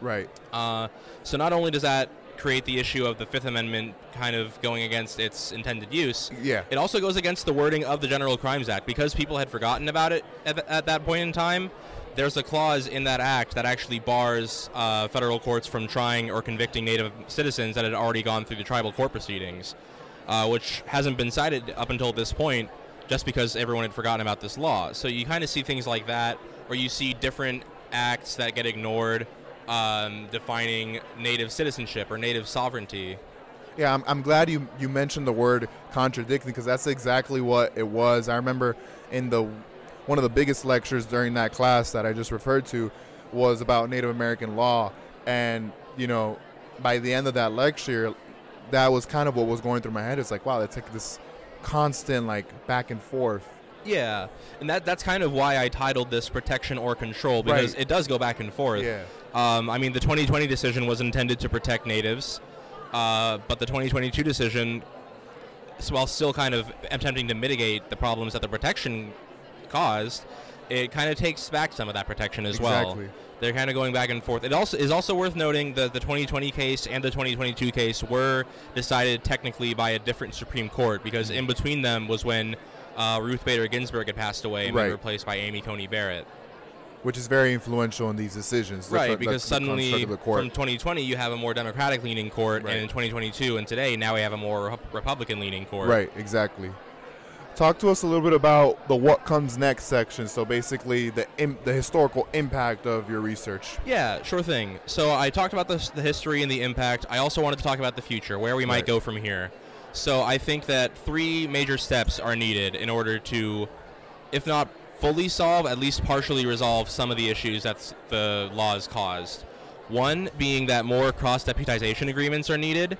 Right. Uh, so not only does that create the issue of the Fifth Amendment kind of going against its intended use, Yeah. it also goes against the wording of the General Crimes Act because people had forgotten about it at, th- at that point in time. There's a clause in that act that actually bars uh, federal courts from trying or convicting Native citizens that had already gone through the tribal court proceedings, uh, which hasn't been cited up until this point, just because everyone had forgotten about this law. So you kind of see things like that, or you see different acts that get ignored, um, defining Native citizenship or Native sovereignty. Yeah, I'm, I'm glad you, you mentioned the word contradicting because that's exactly what it was. I remember in the one of the biggest lectures during that class that I just referred to was about Native American law, and you know, by the end of that lecture, that was kind of what was going through my head. It's like, wow, it's like this constant like back and forth. Yeah, and that that's kind of why I titled this "Protection or Control" because Right. it does go back and forth. Yeah. Um, I mean, the 2020 decision was intended to protect natives, uh, but the 2022 decision, while still kind of attempting to mitigate the problems that the protection caused, it kind of takes back some of that protection as well. They're kind of going back and forth. It also is also worth noting that the 2020 case and the 2022 case were decided technically by a different Supreme Court because in between them was when uh, Ruth Bader Ginsburg had passed away and Right. been replaced by Amy Coney Barrett. which is very influential in these decisions. right, the- because the suddenly the from 2020 you have a more Democratic-leaning court, Right. and in 2022 and today now we have a more Republican-leaning court. Right, exactly. Talk to us a little bit about the what comes next section. So basically, the Im- the historical impact of your research. Yeah, sure thing. So I talked about the, the history and the impact. I also wanted to talk about the future, where we might Right. go from here. So I think that three major steps are needed in order to, if not fully solve, at least partially resolve some of the issues that the laws caused. One being that more cross deputization agreements are needed.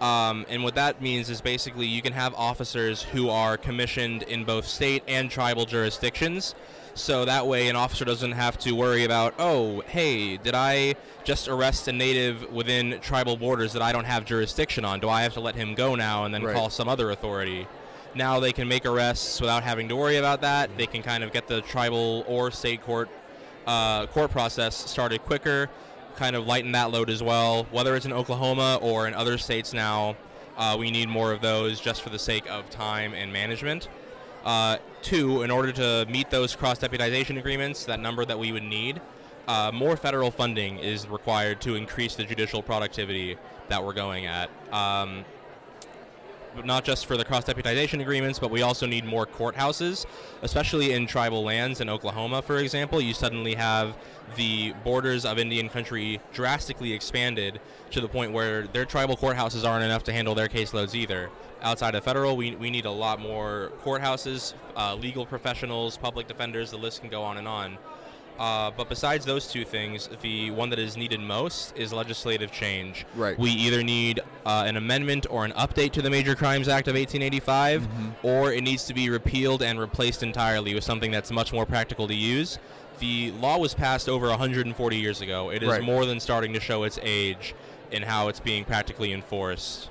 Um, and what that means is basically you can have officers who are commissioned in both state and tribal jurisdictions. So that way, an officer doesn't have to worry about, oh, hey, did I just arrest a native within tribal borders that I don't have jurisdiction on? Do I have to let him go now and then Right. call some other authority? Now they can make arrests without having to worry about that. They can kind of get the tribal or state court uh, court process started quicker, kind of lighten that load as well. Whether it's in Oklahoma or in other states now, uh, we need more of those just for the sake of time and management. Uh, two, in order to meet those cross deputization agreements, that number that we would need, uh, more federal funding is required to increase the judicial productivity that we're going at. Um, not just for the cross deputization agreements, but we also need more courthouses, especially in tribal lands in Oklahoma, for example. You suddenly have the borders of Indian country drastically expanded to the point where their tribal courthouses aren't enough to handle their caseloads either. Outside of federal, we, we need a lot more courthouses, uh, legal professionals, public defenders, the list can go on and on. Uh, but besides those two things, the one that is needed most is legislative change. Right. We either need uh, an amendment or an update to the Major Crimes Act of 1885, Mm-hmm. or it needs to be repealed and replaced entirely with something that's much more practical to use. The law was passed over 140 years ago. It is Right. more than starting to show its age in how it's being practically enforced.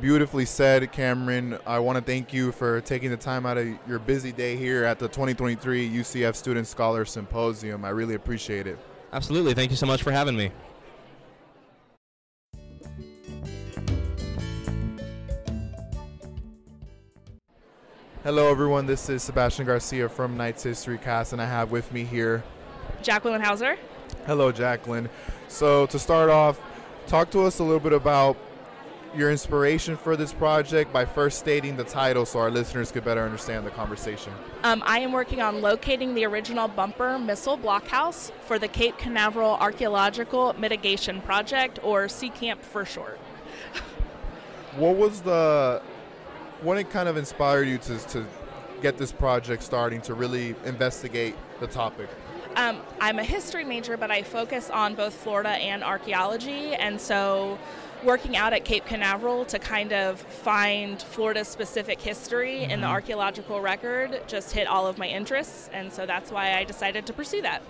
Beautifully said, Cameron. I want to thank you for taking the time out of your busy day here at the 2023 UCF Student Scholar Symposium. I really appreciate it. Absolutely. Thank you so much for having me. Hello, everyone. This is Sebastian Garcia from Knights History Cast, and I have with me here. Jacqueline Houser. Hello, Jacqueline. So, to start off, talk to us a little bit about your inspiration for this project by first stating the title so our listeners could better understand the conversation. Um, I am working on locating the original bumper missile blockhouse for the Cape Canaveral Archaeological Mitigation Project, or CCAMP for short. What was the what it kind of inspired you to, to get this project starting to really investigate the topic? Um, I'm a history major, but I focus on both Florida and archaeology, and so working out at Cape Canaveral to kind of find Florida specific history in the archaeological record just hit all of my interests, and so that's why I decided to pursue that.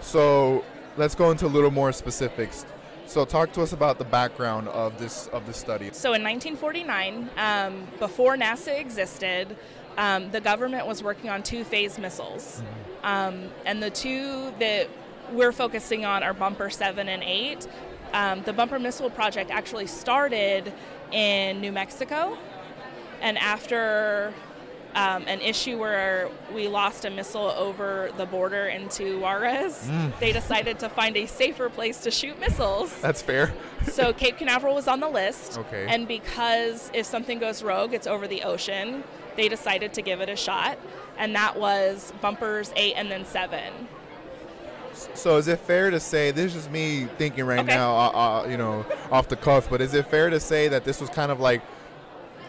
So let's go into a little more specifics. So talk to us about the background of this of this study. So in 1949, um, before NASA existed, um, the government was working on two phase missiles. Um, and the two that we're focusing on are Bumper 7 and 8. Um, the Bumper Missile Project actually started in New Mexico. And after um, an issue where we lost a missile over the border into Juarez, they decided to find a safer place to shoot missiles That's fair. so Cape Canaveral was on the list. Okay. And because if something goes rogue, it's over the ocean, they decided to give it a shot. And that was bumpers eight and then seven. So is it fair to say this is me thinking right Okay. now, uh, uh, you know, off the cuff? But is it fair to say that this was kind of like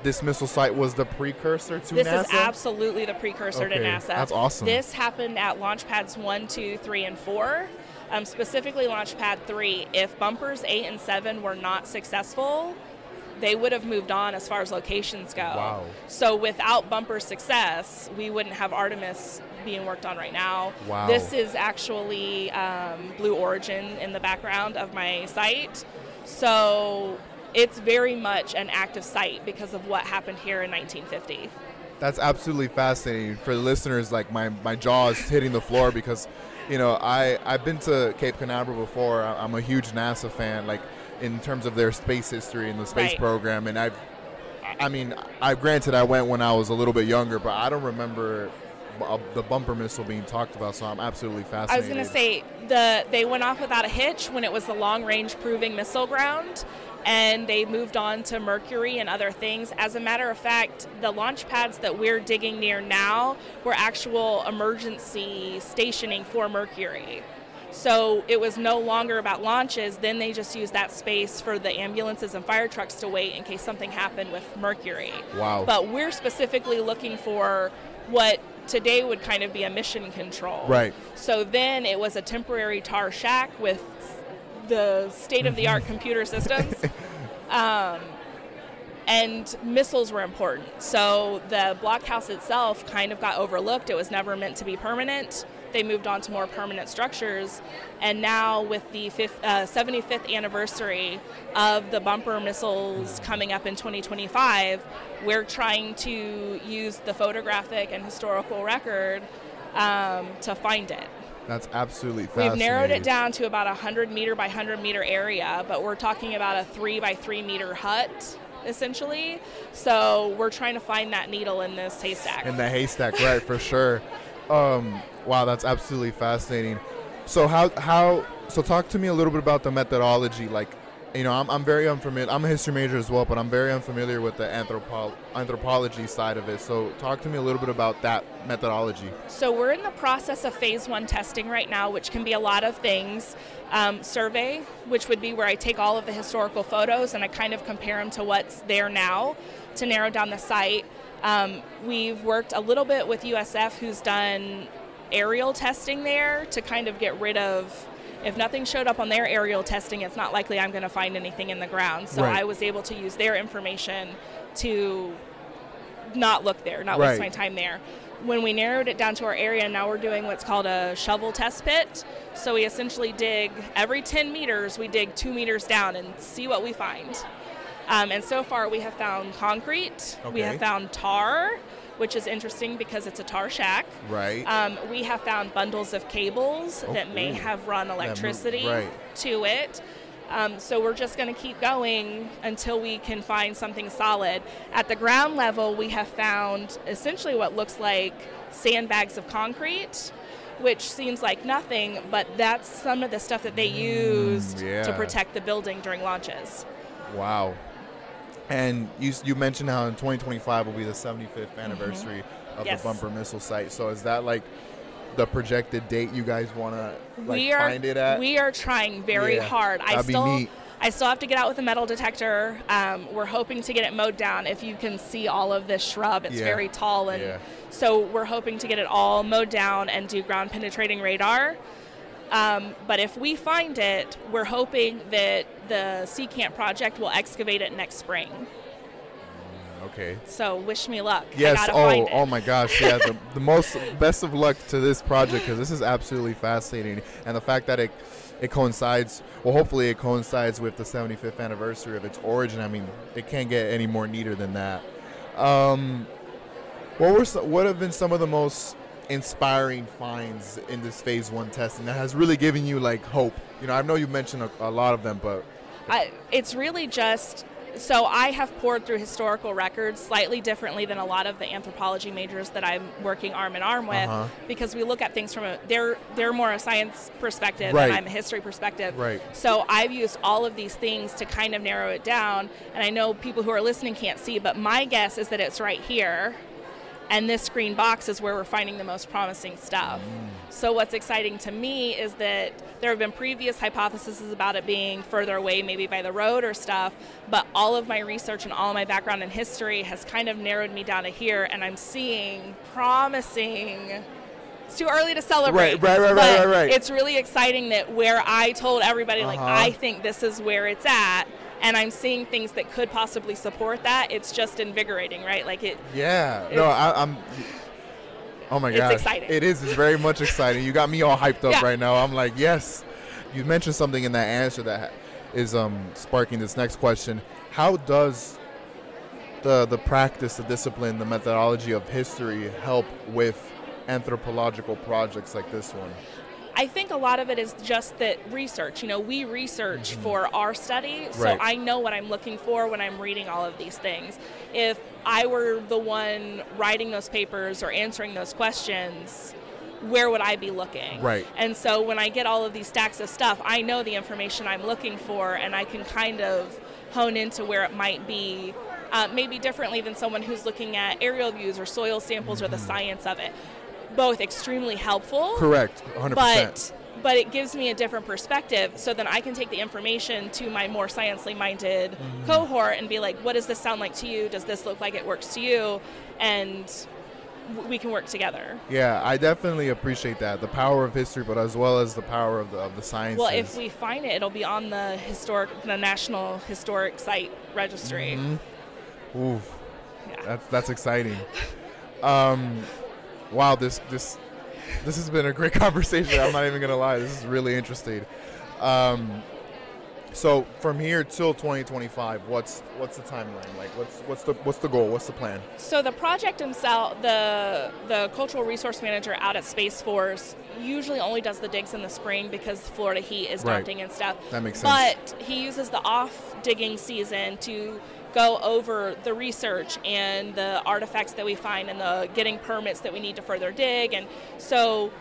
this missile site was the precursor to This NASA? This is absolutely the precursor to NASA. that's awesome. This happened at launch pads one, two, three, and four. Um, specifically, launch pad three. If bumpers eight and seven were not successful, they would have moved on as far as locations go. Wow. So without bumper success, we wouldn't have Artemis being worked on right now. Wow. This is actually um, Blue Origin in the background of my site. So it's very much an active site because of what happened here in 1950. That's absolutely fascinating for the listeners. Like my my jaw is hitting the floor because, you know, I I've been to Cape Canaveral before. I'm a huge NASA fan. Like in terms of their space history and the space Right. program, and I've. I mean, I granted I went when I was a little bit younger, but I don't remember uh, the bumper missile being talked about. So I'm absolutely fascinated. I was going to say the they went off without a hitch when it was the long range proving missile ground and they moved on to Mercury and other things. As a matter of fact, the launch pads that we're digging near now were actual emergency stationing for Mercury. So it was no longer about launches. Then they just used that space for the ambulances and fire trucks to wait in case something happened with Mercury. Wow. But we're specifically looking for what today would kind of be a mission control. Right. So then it was a temporary tar shack with the state of the art computer systems. Um, and missiles were important. So the blockhouse itself kind of got overlooked. It was never meant to be permanent. They moved on to more permanent structures. And now, with the fifth, uh, 75th anniversary of the bumper missiles coming up in 2025, we're trying to use the photographic and historical record um, to find it. That's absolutely fascinating. We've narrowed it down to about a 100 meter by 100 meter area, but we're talking about a 3 by 3 meter hut, essentially. So we're trying to find that needle in this haystack. in the haystack, right? For sure. Um, wow, that's absolutely fascinating. So how how so talk to me a little bit about the methodology. Like, you know, I'm, I'm very unfamiliar. I'm a history major as well, but I'm very unfamiliar with the anthropo- anthropology side of it. So talk to me a little bit about that methodology. So we're in the process of phase one testing right now, which can be a lot of things. Um, survey, which would be where I take all of the historical photos and I kind of compare them to what's there now to narrow down the site. Um, we've worked a little bit with USF, who's done aerial testing there to kind of get rid of. If nothing showed up on their aerial testing, it's not likely I'm going to find anything in the ground. So Right. I was able to use their information to not look there, not Right. waste my time there. When we narrowed it down to our area, now we're doing what's called a shovel test pit. So we essentially dig every 10 meters, we dig two meters down and see what we find. Um, and so far, we have found concrete, we have found tar, which is interesting because it's a tar shack. Right. Um, we have found bundles of cables Oh, that may ooh. have run electricity right. to it. Um, so we're just going to keep going until we can find something solid. At the ground level, we have found essentially what looks like sandbags of concrete, which seems like nothing, but that's some of the stuff that they used Mm, yeah. to protect the building during launches. Wow. And you you mentioned how in 2025 will be the 75th anniversary of Mm-hmm. Yes. the bumper missile site. So is that like the projected date you guys want to like we are find it at? we are trying very Yeah, hard. I still. I still have to get out with a metal detector. Um, we're hoping to get it mowed down. If you can see all of this shrub, it's Yeah. very tall, and Yeah. so we're hoping to get it all mowed down and do ground penetrating radar. Um, but if we find it, we're hoping that the CCAMP project will excavate it next spring. Okay. So wish me luck. Yes. Oh, find it. oh my gosh. Yeah. The, the most best of luck to this project because this is absolutely fascinating, and the fact that it it coincides. Well, hopefully it coincides with the 75th anniversary of its origin. I mean, it can't get any more neater than that. Um, what were some, what have been some of the most inspiring finds in this phase one testing that has really given you like hope? You know, I know you mentioned a, a lot of them, but I, it's really just so I have poured through historical records slightly differently than a lot of the anthropology majors that I'm working arm in arm with Uh-huh. because we look at things from a they're they're more a science perspective Right. and I'm a history perspective. Right. So I've used all of these things to kind of narrow it down and I know people who are listening can't see but my guess is that it's right here and this green box is where we're finding the most promising stuff. So what's exciting to me is that there have been previous hypotheses about it being further away, maybe by the road or stuff, but all of my research and all my background in history has kind of narrowed me down to here, and I'm seeing promising. It's too early to celebrate. Right, right, right, right, right, right. It's really exciting that where I told everybody, like, Uh-huh. I think this is where it's at, and I'm seeing things that could possibly support that. It's just invigorating, right? Like it. Yeah, no, I, I'm. Oh my god. It's exciting. It is. It's very much exciting. You got me all hyped up Yeah. right now. I'm like, yes. You mentioned something in that answer that is um, sparking this next question. How does the the practice, the discipline, the methodology of history help with anthropological projects like this one? I think a lot of it is just that research. You know, we research for our study, so Right. I know what I'm looking for when I'm reading all of these things. If I were the one writing those papers or answering those questions, where would I be looking? Right. And so when I get all of these stacks of stuff, I know the information I'm looking for, and I can kind of hone into where it might be. Uh, maybe differently than someone who's looking at aerial views or soil samples or the science of it. Both extremely helpful Correct. 100%. but but it gives me a different perspective so then i can take the information to my more sciencely minded Mm-hmm. cohort and be like what does this sound like to you does this look like it works to you and we can work together yeah, I definitely appreciate that. The power of history, but as well as the power of the, of the sciences. well if we find it it'll be on the historic the national historic site registry Ooh, yeah. that's, that's exciting. Um, wow, this, this, this has been a great conversation. I'm not even going to lie. This is really interesting. Um, so from here till 2025, what's what's the timeline? Like, what's what's the what's the goal? What's the plan? So the project himself, the the cultural resource manager out at Space Force, usually only does the digs in the spring because Florida heat is Right. daunting and stuff. That makes sense. But he uses the off digging season to go over the research and the artifacts that we find and the getting permits that we need to further dig and so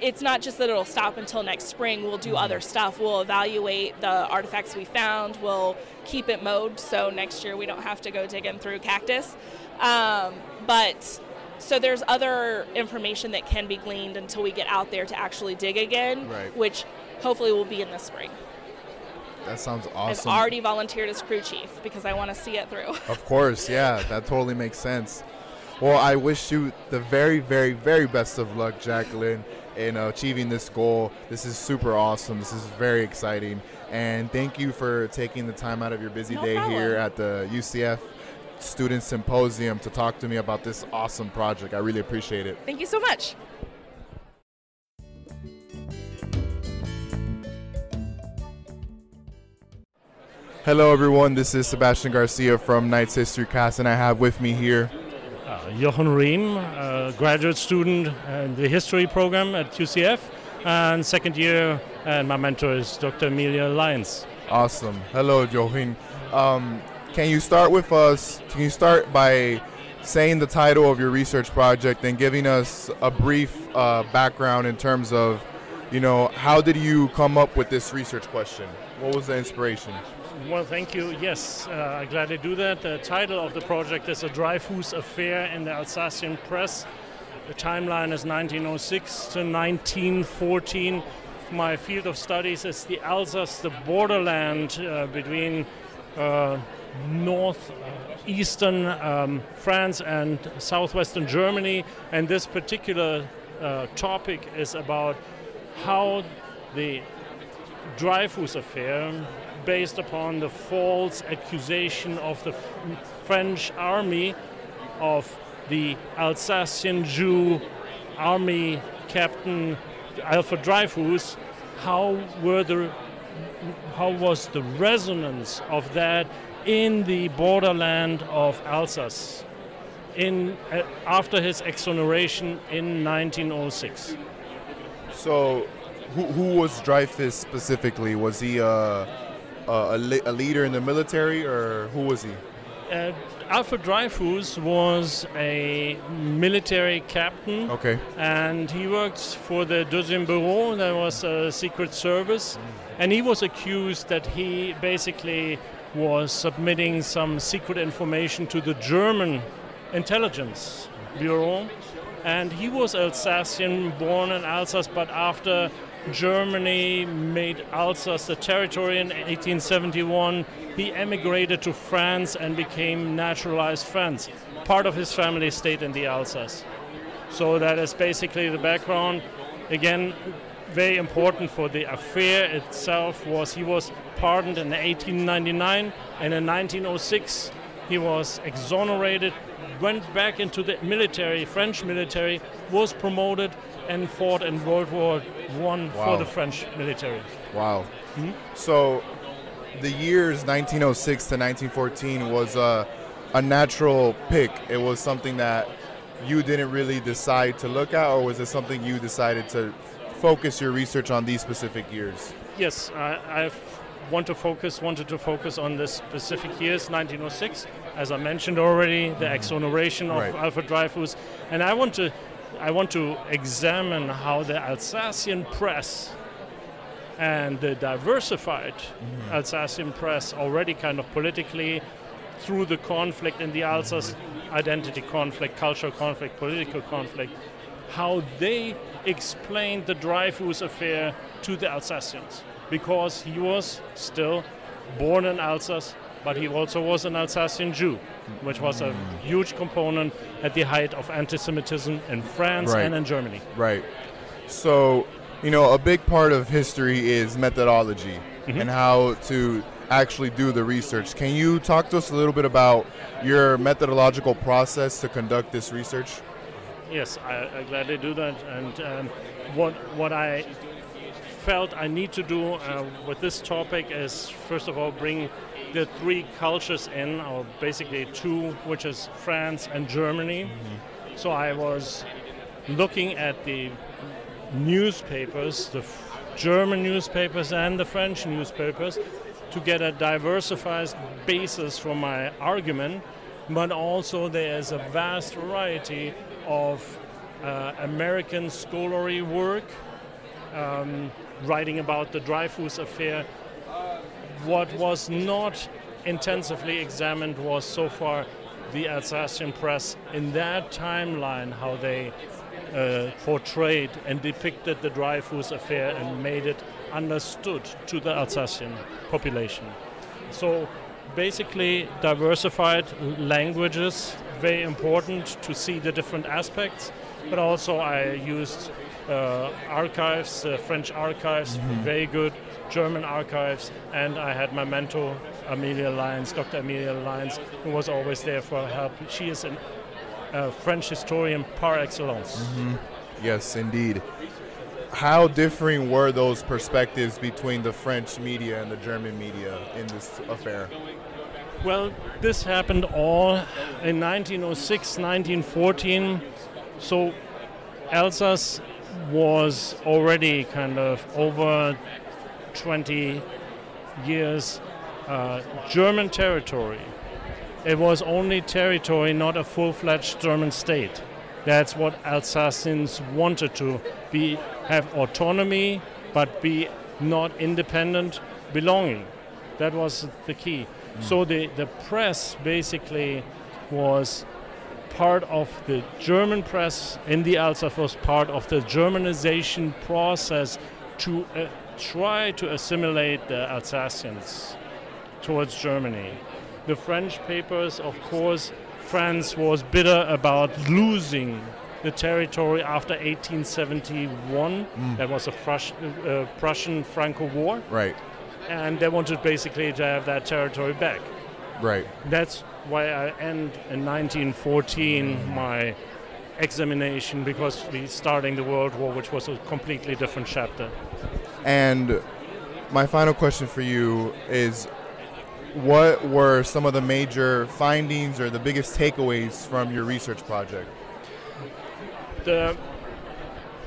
it's not just that it'll stop until next spring. We'll do other stuff. We'll evaluate the artifacts we found. We'll keep it mowed so next year we don't have to go digging through cactus. Um, but so there's other information that can be gleaned until we get out there to actually dig again, Right. which hopefully will be in the spring. That sounds awesome. I've already volunteered as crew chief because I want to see it through. Of course, yeah, that totally makes sense. Well, I wish you the very, very, very best of luck, Jacqueline, in uh, achieving this goal. This is super awesome. This is very exciting. And thank you for taking the time out of your busy No day here at the UCF Student Symposium to talk to me about this awesome project. I really appreciate it. Thank you so much. Hello, everyone. This is Sebastian Garcia from Knights History Cast, and I have with me here. Uh, Jochen Riehm, a graduate student in the history program at UCF, and second year, and my mentor is Dr. Amelia Lyons. Awesome. Hello, Jochen. Um, can you start with us? Can you start by saying the title of your research project and giving us a brief uh, background in terms of, you know, how did you come up with this research question? What was the inspiration? Well, thank you. Yes, uh, glad to do that. The title of the project is A Dreyfus Affair in the Alsatian Press. The timeline is 1906 to 1914. My field of studies is the Alsace, the borderland uh, between uh, north uh, eastern um, France and southwestern Germany. And this particular uh, topic is about how the Dreyfus affair, based upon the false accusation of the French army of the Alsatian Jew army captain Alfred Dreyfus, how were the how was the resonance of that in the borderland of Alsace in uh, after his exoneration in 1906? So, who, who was Dreyfus specifically? Was he uh, a, a, le- a leader in the military, or who was he? Uh, Alfred Dreyfus was a military captain, Okay. and he worked for the Deuxième Bureau, that was a secret service, and he was accused that he basically was submitting some secret information to the German intelligence bureau. And he was Alsatian, born in Alsace, but after Germany made Alsace a territory in 1871, he emigrated to France and became naturalized French. Part of his family stayed in the Alsace. So that is basically the background. Again, very important for the affair itself was he was pardoned in 1899 and in 1906 he was exonerated, went back into the military, French military, was promoted and fought in World War One Wow. for the French military. Wow. Hmm? So, the years 1906 to 1914 was a, a natural pick. It was something that you didn't really decide to look at, or was it something you decided to focus your research on these specific years? Yes, I, I want to focus, wanted to focus on the specific years, 1906, as I mentioned already, the mm-hmm. exoneration of Right. Alfred Dreyfus, and I want to, I want to examine how the Alsatian press and the diversified mm-hmm. Alsatian press already kind of politically through the conflict in the Alsace mm-hmm. identity conflict, cultural conflict, political conflict, how they explained the Dreyfus affair to the Alsatians. Because he was still born in Alsace, but he also was an Alsatian Jew, which was a huge component at the height of anti Semitism in France Right. and in Germany. Right. So, you know, a big part of history is methodology Mm-hmm. and how to actually do the research. Can you talk to us a little bit about your methodological process to conduct this research? Yes, I, I gladly do that. And um, what what I felt I need to do uh, with this topic is first of all bring the three cultures in, or basically two, which is France and Germany. So I was looking at the newspapers, the f- German newspapers and the French newspapers, to get a diversified basis for my argument, but also there is a vast variety of uh, American scholarly work um, writing about the Dreyfus affair. What was not intensively examined was so far the Alsatian press in that timeline, how they uh, portrayed and depicted the Dreyfus affair and made it understood to the Alsatian population. So basically, diversified languages, very important to see the different aspects, but also I used archives, uh, French archives, very good, German archives, and I had my mentor, Amelia Lyons, Dr. Amelia Lyons, who was always there for help. She is a uh, French historian par excellence. Yes, indeed. How differing were those perspectives between the French media and the German media in this affair? Well, this happened all in 1906, 1914. So Alsace was already kind of over 20 years uh, German territory. It was only territory, not a full fledged German state. That's what Alsatians wanted to be have autonomy but be not independent belonging. That was the key. So the, the press basically was part of the German press in the Alsace was part of the Germanization process to uh, try to assimilate the Alsatians towards Germany. The French papers, of course, France was bitter about losing the territory after 1871. That was a uh, Prussian Franco War, Right, and they wanted basically to have that territory back. right. That's why I end in 1914 my examination because we starting the World War, which was a completely different chapter. And my final question for you is what were some of the major findings or the biggest takeaways from your research project? The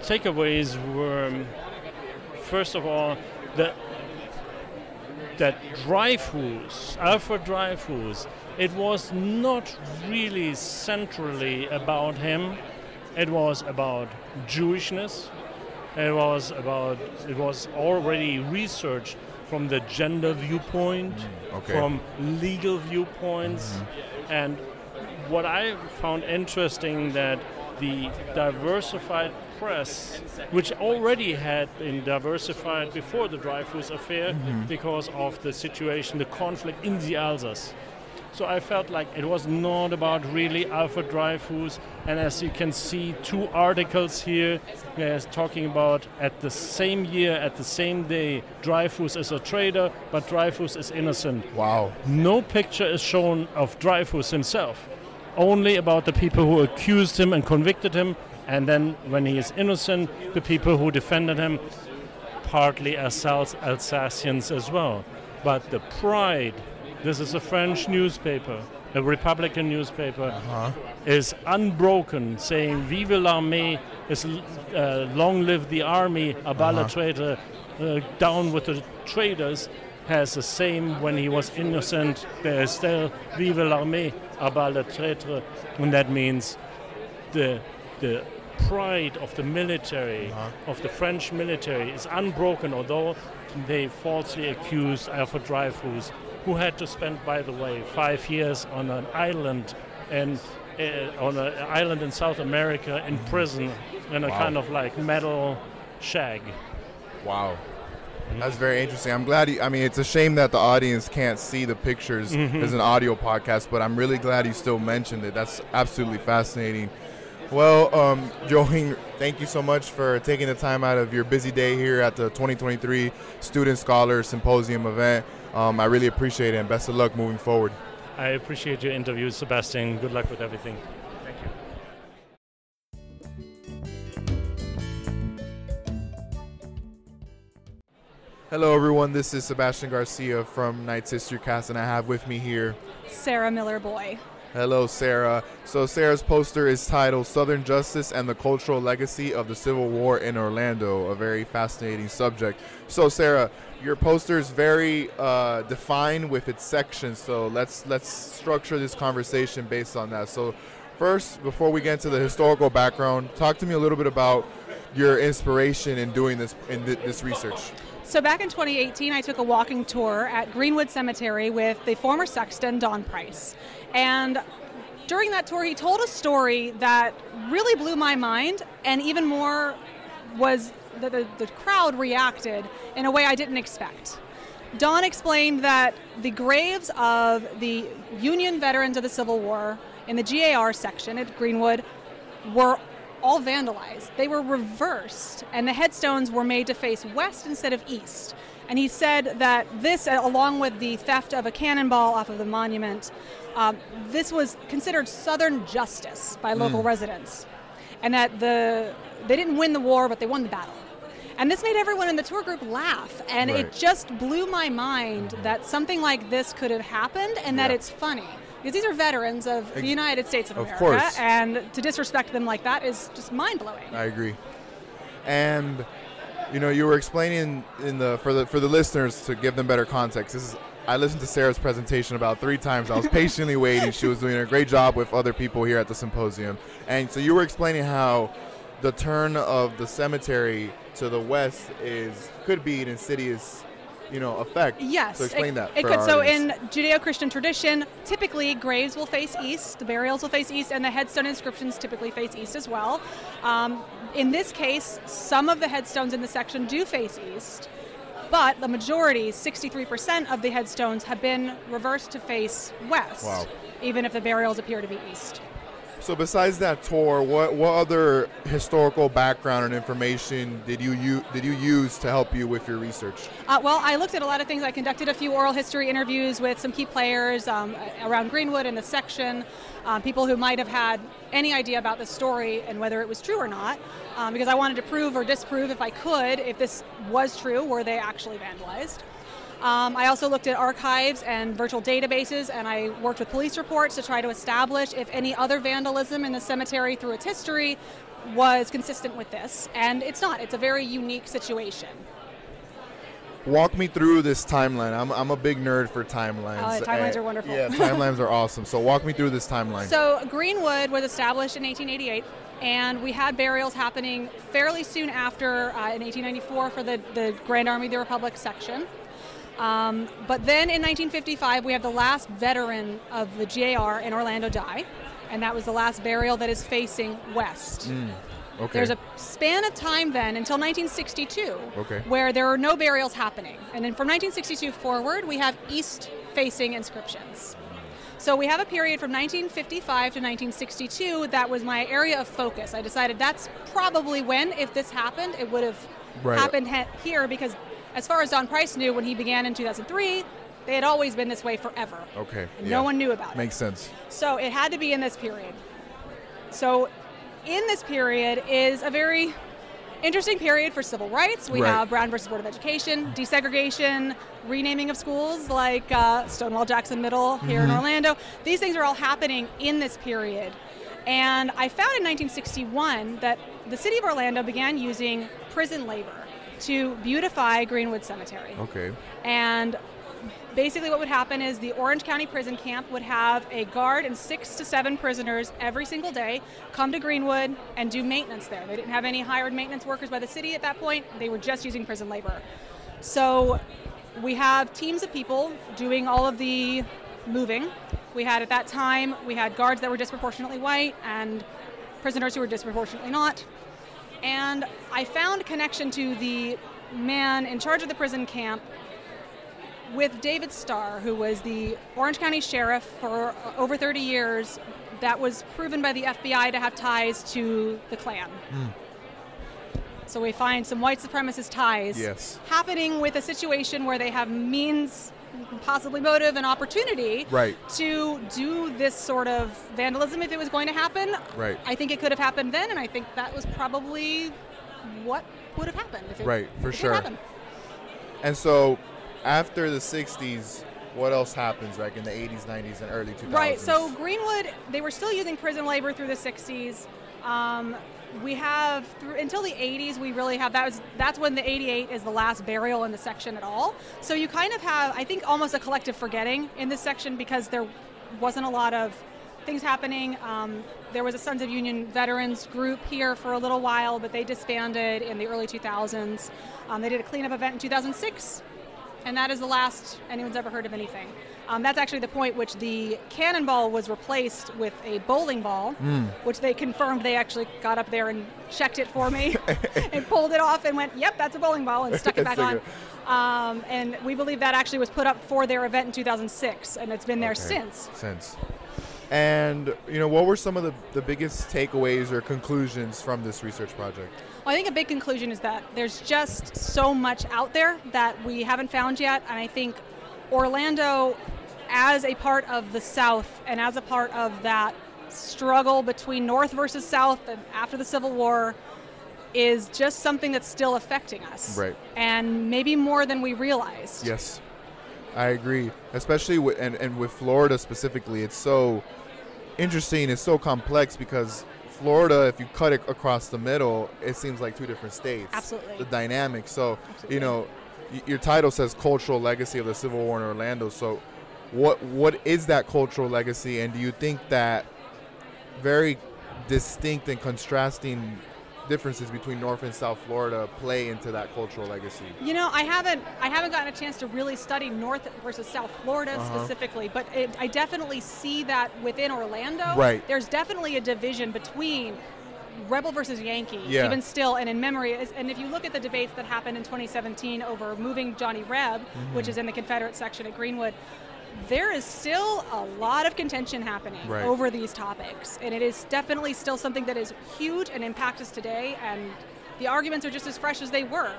takeaways were, first of all, that that Dreyfus, Alfred Dreyfus, it was not really centrally about him. It was about Jewishness. It was about. It was already researched from the gender viewpoint, mm, okay. from legal viewpoints, mm-hmm. and what I found interesting that the diversified press, which already had been diversified before the Dreyfus affair because of the situation, the conflict in the Alsace. So I felt like it was not about really Alfred Dreyfus, and as you can see, two articles here uh, talking about at the same year, at the same day, Dreyfus is a traitor, but Dreyfus is innocent. Wow. No picture is shown of Dreyfus himself, only about the people who accused him and convicted him, and then when he is innocent, the people who defended him, partly as Alsace- Alsatians as well. But the pride, this is a French newspaper, a Republican newspaper, Uh-huh. is unbroken, saying "Vive l'armée," is uh, "Long live the army," "A bas Uh-huh. traitor," uh, "Down with the traitors," has the same when he was innocent. There is still "Vive l'armée," "A traitor," and that means the the pride of the military, Uh-huh. of the French military, is unbroken, although they falsely accused Alfred Dreyfus, who had to spend, by the way, five years on an island and uh, on an island in South America in prison in a Wow. kind of like metal shag. Wow. That's very interesting. I'm glad. You, I mean, it's a shame that the audience can't see the pictures Mhm. as an audio podcast, but I'm really glad you still mentioned it. That's absolutely fascinating. Well, um, Jochen, thank you so much for taking the time out of your busy day here at the 2023 Student Scholar Symposium event. Um, I really appreciate it, and best of luck moving forward. I appreciate your interview, Sebastian. Good luck with everything. Thank you. Hello, everyone. This is Sebastian Garcia from Knights History Cast, and I have with me here Sarah Miller Boye. Hello, Sarah. So, Sarah's poster is titled Southern Justice and the Cultural Legacy of the Civil War in Orlando, a very fascinating subject. So, Sarah, your poster is very uh, defined with its sections. So, let's let's structure this conversation based on that. So, first, before we get into the historical background, talk to me a little bit about your inspiration in doing this in th- this research. So back in 2018, I took a walking tour at Greenwood Cemetery with the former sexton, Don Price. And during that tour, he told a story that really blew my mind, and even more was that the, the crowd reacted in a way I didn't expect. Don explained that the graves of the Union veterans of the Civil War in the GAR section at Greenwood were all vandalized. They were reversed, and the headstones were made to face west instead of east. And he said that this, along with the theft of a cannonball off of the monument, um, this was considered Southern justice by local residents, and that the they didn't win the war, but they won the battle. And this made everyone in the tour group laugh, and Right. it just blew my mind that something like this could have happened, and that Yeah. it's funny. Because these are veterans of Ex- the United States of of America, course. and to disrespect them like that is just mind blowing. I agree. And you know, you were explaining in the for the for the listeners to give them better context. This is I listened to Sarah's presentation about three times. I was patiently waiting. She was doing a great job with other people here at the symposium. And so you were explaining how the turn of the cemetery to the west is could be an insidious, you know, effect. Yes. So explain it, that. It could. So in Judeo-Christian tradition, typically graves will face east, the burials will face east, and the headstone inscriptions typically face east as well. Um, in this case, some of the headstones in the section do face east, but the majority, 63% of the headstones, have been reversed to face west, Wow. even if the burials appear to be east. So besides that tour, what what other historical background and information did you, you did you use to help you with your research? Uh, well, I looked at a lot of things. I conducted a few oral history interviews with some key players um, around Greenwood in the section, um, people who might have had any idea about the story and whether it was true or not, um, because I wanted to prove or disprove, if I could, if this was true, were they actually vandalized. Um, I also looked at archives and virtual databases, and I worked with police reports to try to establish if any other vandalism in the cemetery through its history was consistent with this. And it's not, it's a very unique situation. Walk me through this timeline. I'm, I'm a big nerd for timelines. Oh, timelines Uh, are wonderful. Yeah, timelines are awesome. So walk me through this timeline. So Greenwood was established in 1888, and we had burials happening fairly soon after uh, in 1894 for the, the Grand Army of the Republic section. Um, but then in 1955, we have the last veteran of the GAR in Orlando die, and that was the last burial that is facing west. Okay. There's a span of time then until 1962 Okay. where there are no burials happening. And then from 1962 forward, we have east facing inscriptions. So we have a period from 1955 to 1962 that was my area of focus. I decided that's probably when, if this happened, it would have Right. happened he- here because, as far as Don Price knew when he began in 2003, they had always been this way forever. okay. Yeah. no one knew about it. Makes sense. So it had to be in this period. So in this period is a very interesting period for civil rights. We Right. have Brown versus Board of Education, desegregation, renaming of schools like uh, Stonewall Jackson Middle here in Mhm. Orlando. These things are all happening in this period. And I found in 1961 that the city of Orlando began using prison labor to beautify Greenwood Cemetery. Okay. And basically, what would happen is the Orange County Prison Camp would have a guard and six to seven prisoners every single day come to Greenwood and do maintenance there. They didn't have any hired maintenance workers by the city at that point, they were just using prison labor. So we have teams of people doing all of the moving. We had at that time, we had guards that were disproportionately white and prisoners who were disproportionately not. And I found connection to the man in charge of the prison camp with David Starr, who was the Orange County Sheriff for over 30 years, that was proven by the FBI to have ties to the Klan. Hmm. So we find some white supremacist ties Yes. happening with a situation where they have means, possibly motive, and opportunity Right. to do this sort of vandalism if it was going to happen. Right. I think it could have happened then, and I think that was probably what would have happened. If it, Right, for sure. And so, after the '60s, what else happens? Like in the '80s, '90s, and early 2000s. Right. So Greenwood, they were still using prison labor through the 60s. Um, we have through, until the 80s. We really have that was that's when the 88 is the last burial in the section at all. So you kind of have, I think, almost a collective forgetting in this section because there wasn't a lot of things happening. Um, there was a Sons of Union veterans group here for a little while, but they disbanded in the early 2000s. Um, they did a cleanup event in 2006 and that is the last anyone's ever heard of anything. Um, that's actually the point which the cannonball was replaced with a bowling ball, Mm. which they confirmed they actually got up there and checked it for me and pulled it off and went, "Yep, that's a bowling ball," and stuck it back on. Um, and we believe that actually was put up for their event in 2006, and it's been there Okay. since. Since. And you know, what were some of the, the biggest takeaways or conclusions from this research project? Well, I think a big conclusion is that there's just so much out there that we haven't found yet, and I think Orlando, as a part of the South and as a part of that struggle between North versus South and after the Civil War, is just something that's still affecting us. Right. And maybe more than we realized. Yes, I agree. Especially with and, and with Florida specifically, it's so interesting. It's so complex because Florida, if you cut it across the middle, it seems like two different states. Absolutely. The dynamic. So you know, your title says cultural legacy of the Civil War in Orlando. So what what is that cultural legacy, and do you think that very distinct and contrasting differences between North and South Florida play into that cultural legacy? You know, I haven't I haven't gotten a chance to really study North versus South Florida Uh-huh. specifically, but it, I definitely see that within Orlando. Right. There's definitely a division between Rebel versus Yankee, Yeah. even still, and in memory. is- And if you look at the debates that happened in 2017 over moving Johnny Reb, which Mhm. is in the Confederate section at Greenwood, there is still a lot of contention happening Right. over these topics, and it is definitely still something that is huge and impacts us today. And the arguments are just as fresh as they were.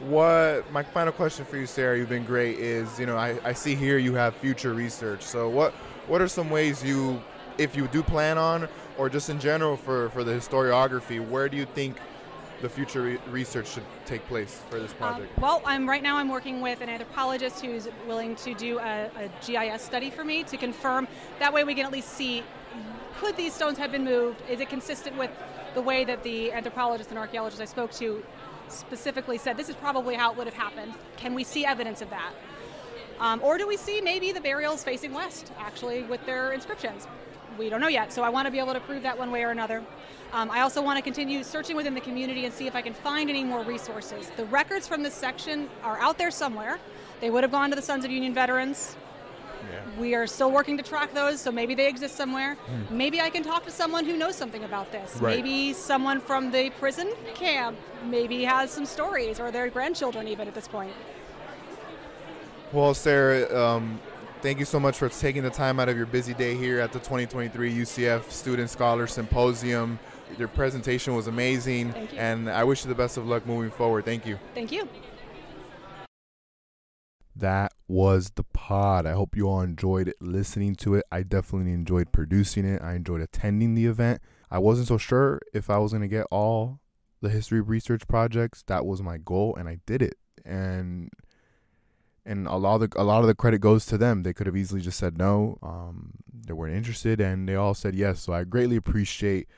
What my final question for you, Sarah, you've been great. Is you know I, I see here you have future research. So what what are some ways you, if you do plan on, or just in general for for the historiography, where do you think the future re- research should take place for this Um, project? well, I'm right now. I'm working with an anthropologist who's willing to do a, a GIS study for me to confirm. That way, we can at least see could these stones have been moved? Is it consistent with the way that the anthropologist and archaeologist I spoke to specifically said this is probably how it would have happened? Can we see evidence of that? Um, or do we see maybe the burials facing west, actually, with their inscriptions? We don't know yet, so I want to be able to prove that one way or another. Um, I also want to continue searching within the community and see if I can find any more resources. The records from this section are out there somewhere. They would have gone to the Sons of Union veterans. We are still working to track those, so maybe they exist somewhere. Hmm. Maybe I can talk to someone who knows something about this. Right. Maybe someone from the prison camp maybe has some stories, or their grandchildren even at this point. Well, Sarah, um, thank you so much for taking the time out of your busy day here at the 2023 UCF Student Scholar Symposium. Your presentation was amazing, Thank you. and I wish you the best of luck moving forward. Thank you. Thank you. That was the pod. I hope you all enjoyed listening to it. I definitely enjoyed producing it. I enjoyed attending the event. I wasn't so sure if I was going to get all the history research projects. That was my goal, and I did it. And and a lot of the, a lot of the credit goes to them. They could have easily just said no. Um, they weren't interested, and they all said yes. So I greatly appreciate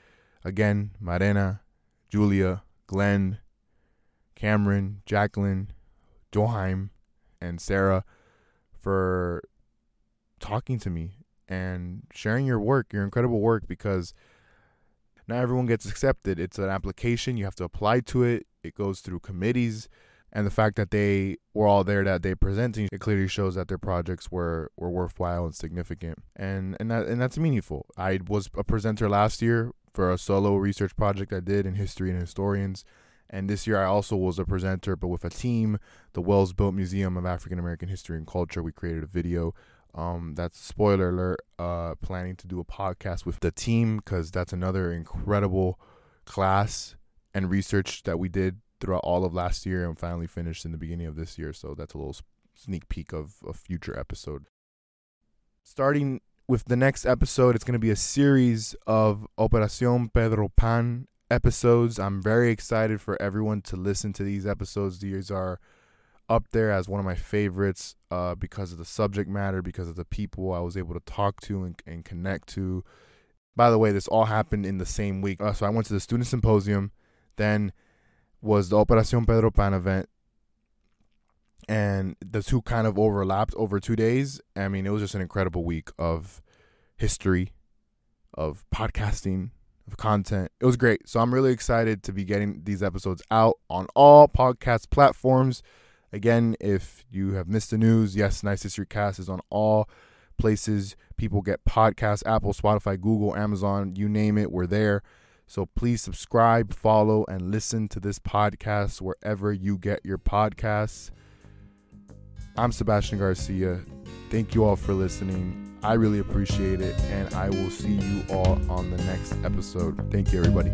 again Marena, Julia, Glenn, Cameron, Jacqueline, Jochen, and Sarah for talking to me and sharing your work, your incredible work, because not everyone gets accepted. It's an application, you have to apply to it, it goes through committees. And the fact that they were all there that day presenting, it clearly shows that their projects were, were worthwhile and significant. And and that and that's meaningful. I was a presenter last year for a solo research project I did in history and historians. And this year I also was a presenter, but with a team, the Wells Built Museum of African American History and Culture. We created a video um, that's spoiler alert. Uh, planning to do a podcast with the team because that's another incredible class and research that we did throughout all of last year and finally finished in the beginning of this year. So that's a little sneak peek of a future episode. Starting with the next episode, it's going to be a series of Operacion Pedro Pan episodes. I'm very excited for everyone to listen to these episodes. These are up there as one of my favorites uh, because of the subject matter, because of the people I was able to talk to and, and connect to. By the way, this all happened in the same week. Uh, so I went to the student symposium, then was the Operacion Pedro Pan event, and the two kind of overlapped over two days. I mean, it was just an incredible week of history, of podcasting, of content. It was great. So I'm really excited to be getting these episodes out on all podcast platforms. Again, if you have missed the news, yes, Knights History Cast is on all places people get podcasts Apple, Spotify, Google, Amazon, you name it, we're there. So please subscribe, follow, and listen to this podcast wherever you get your podcasts. I'm Sebastian Garcia. Thank you all for listening. I really appreciate it, and I will see you all on the next episode. Thank you, everybody.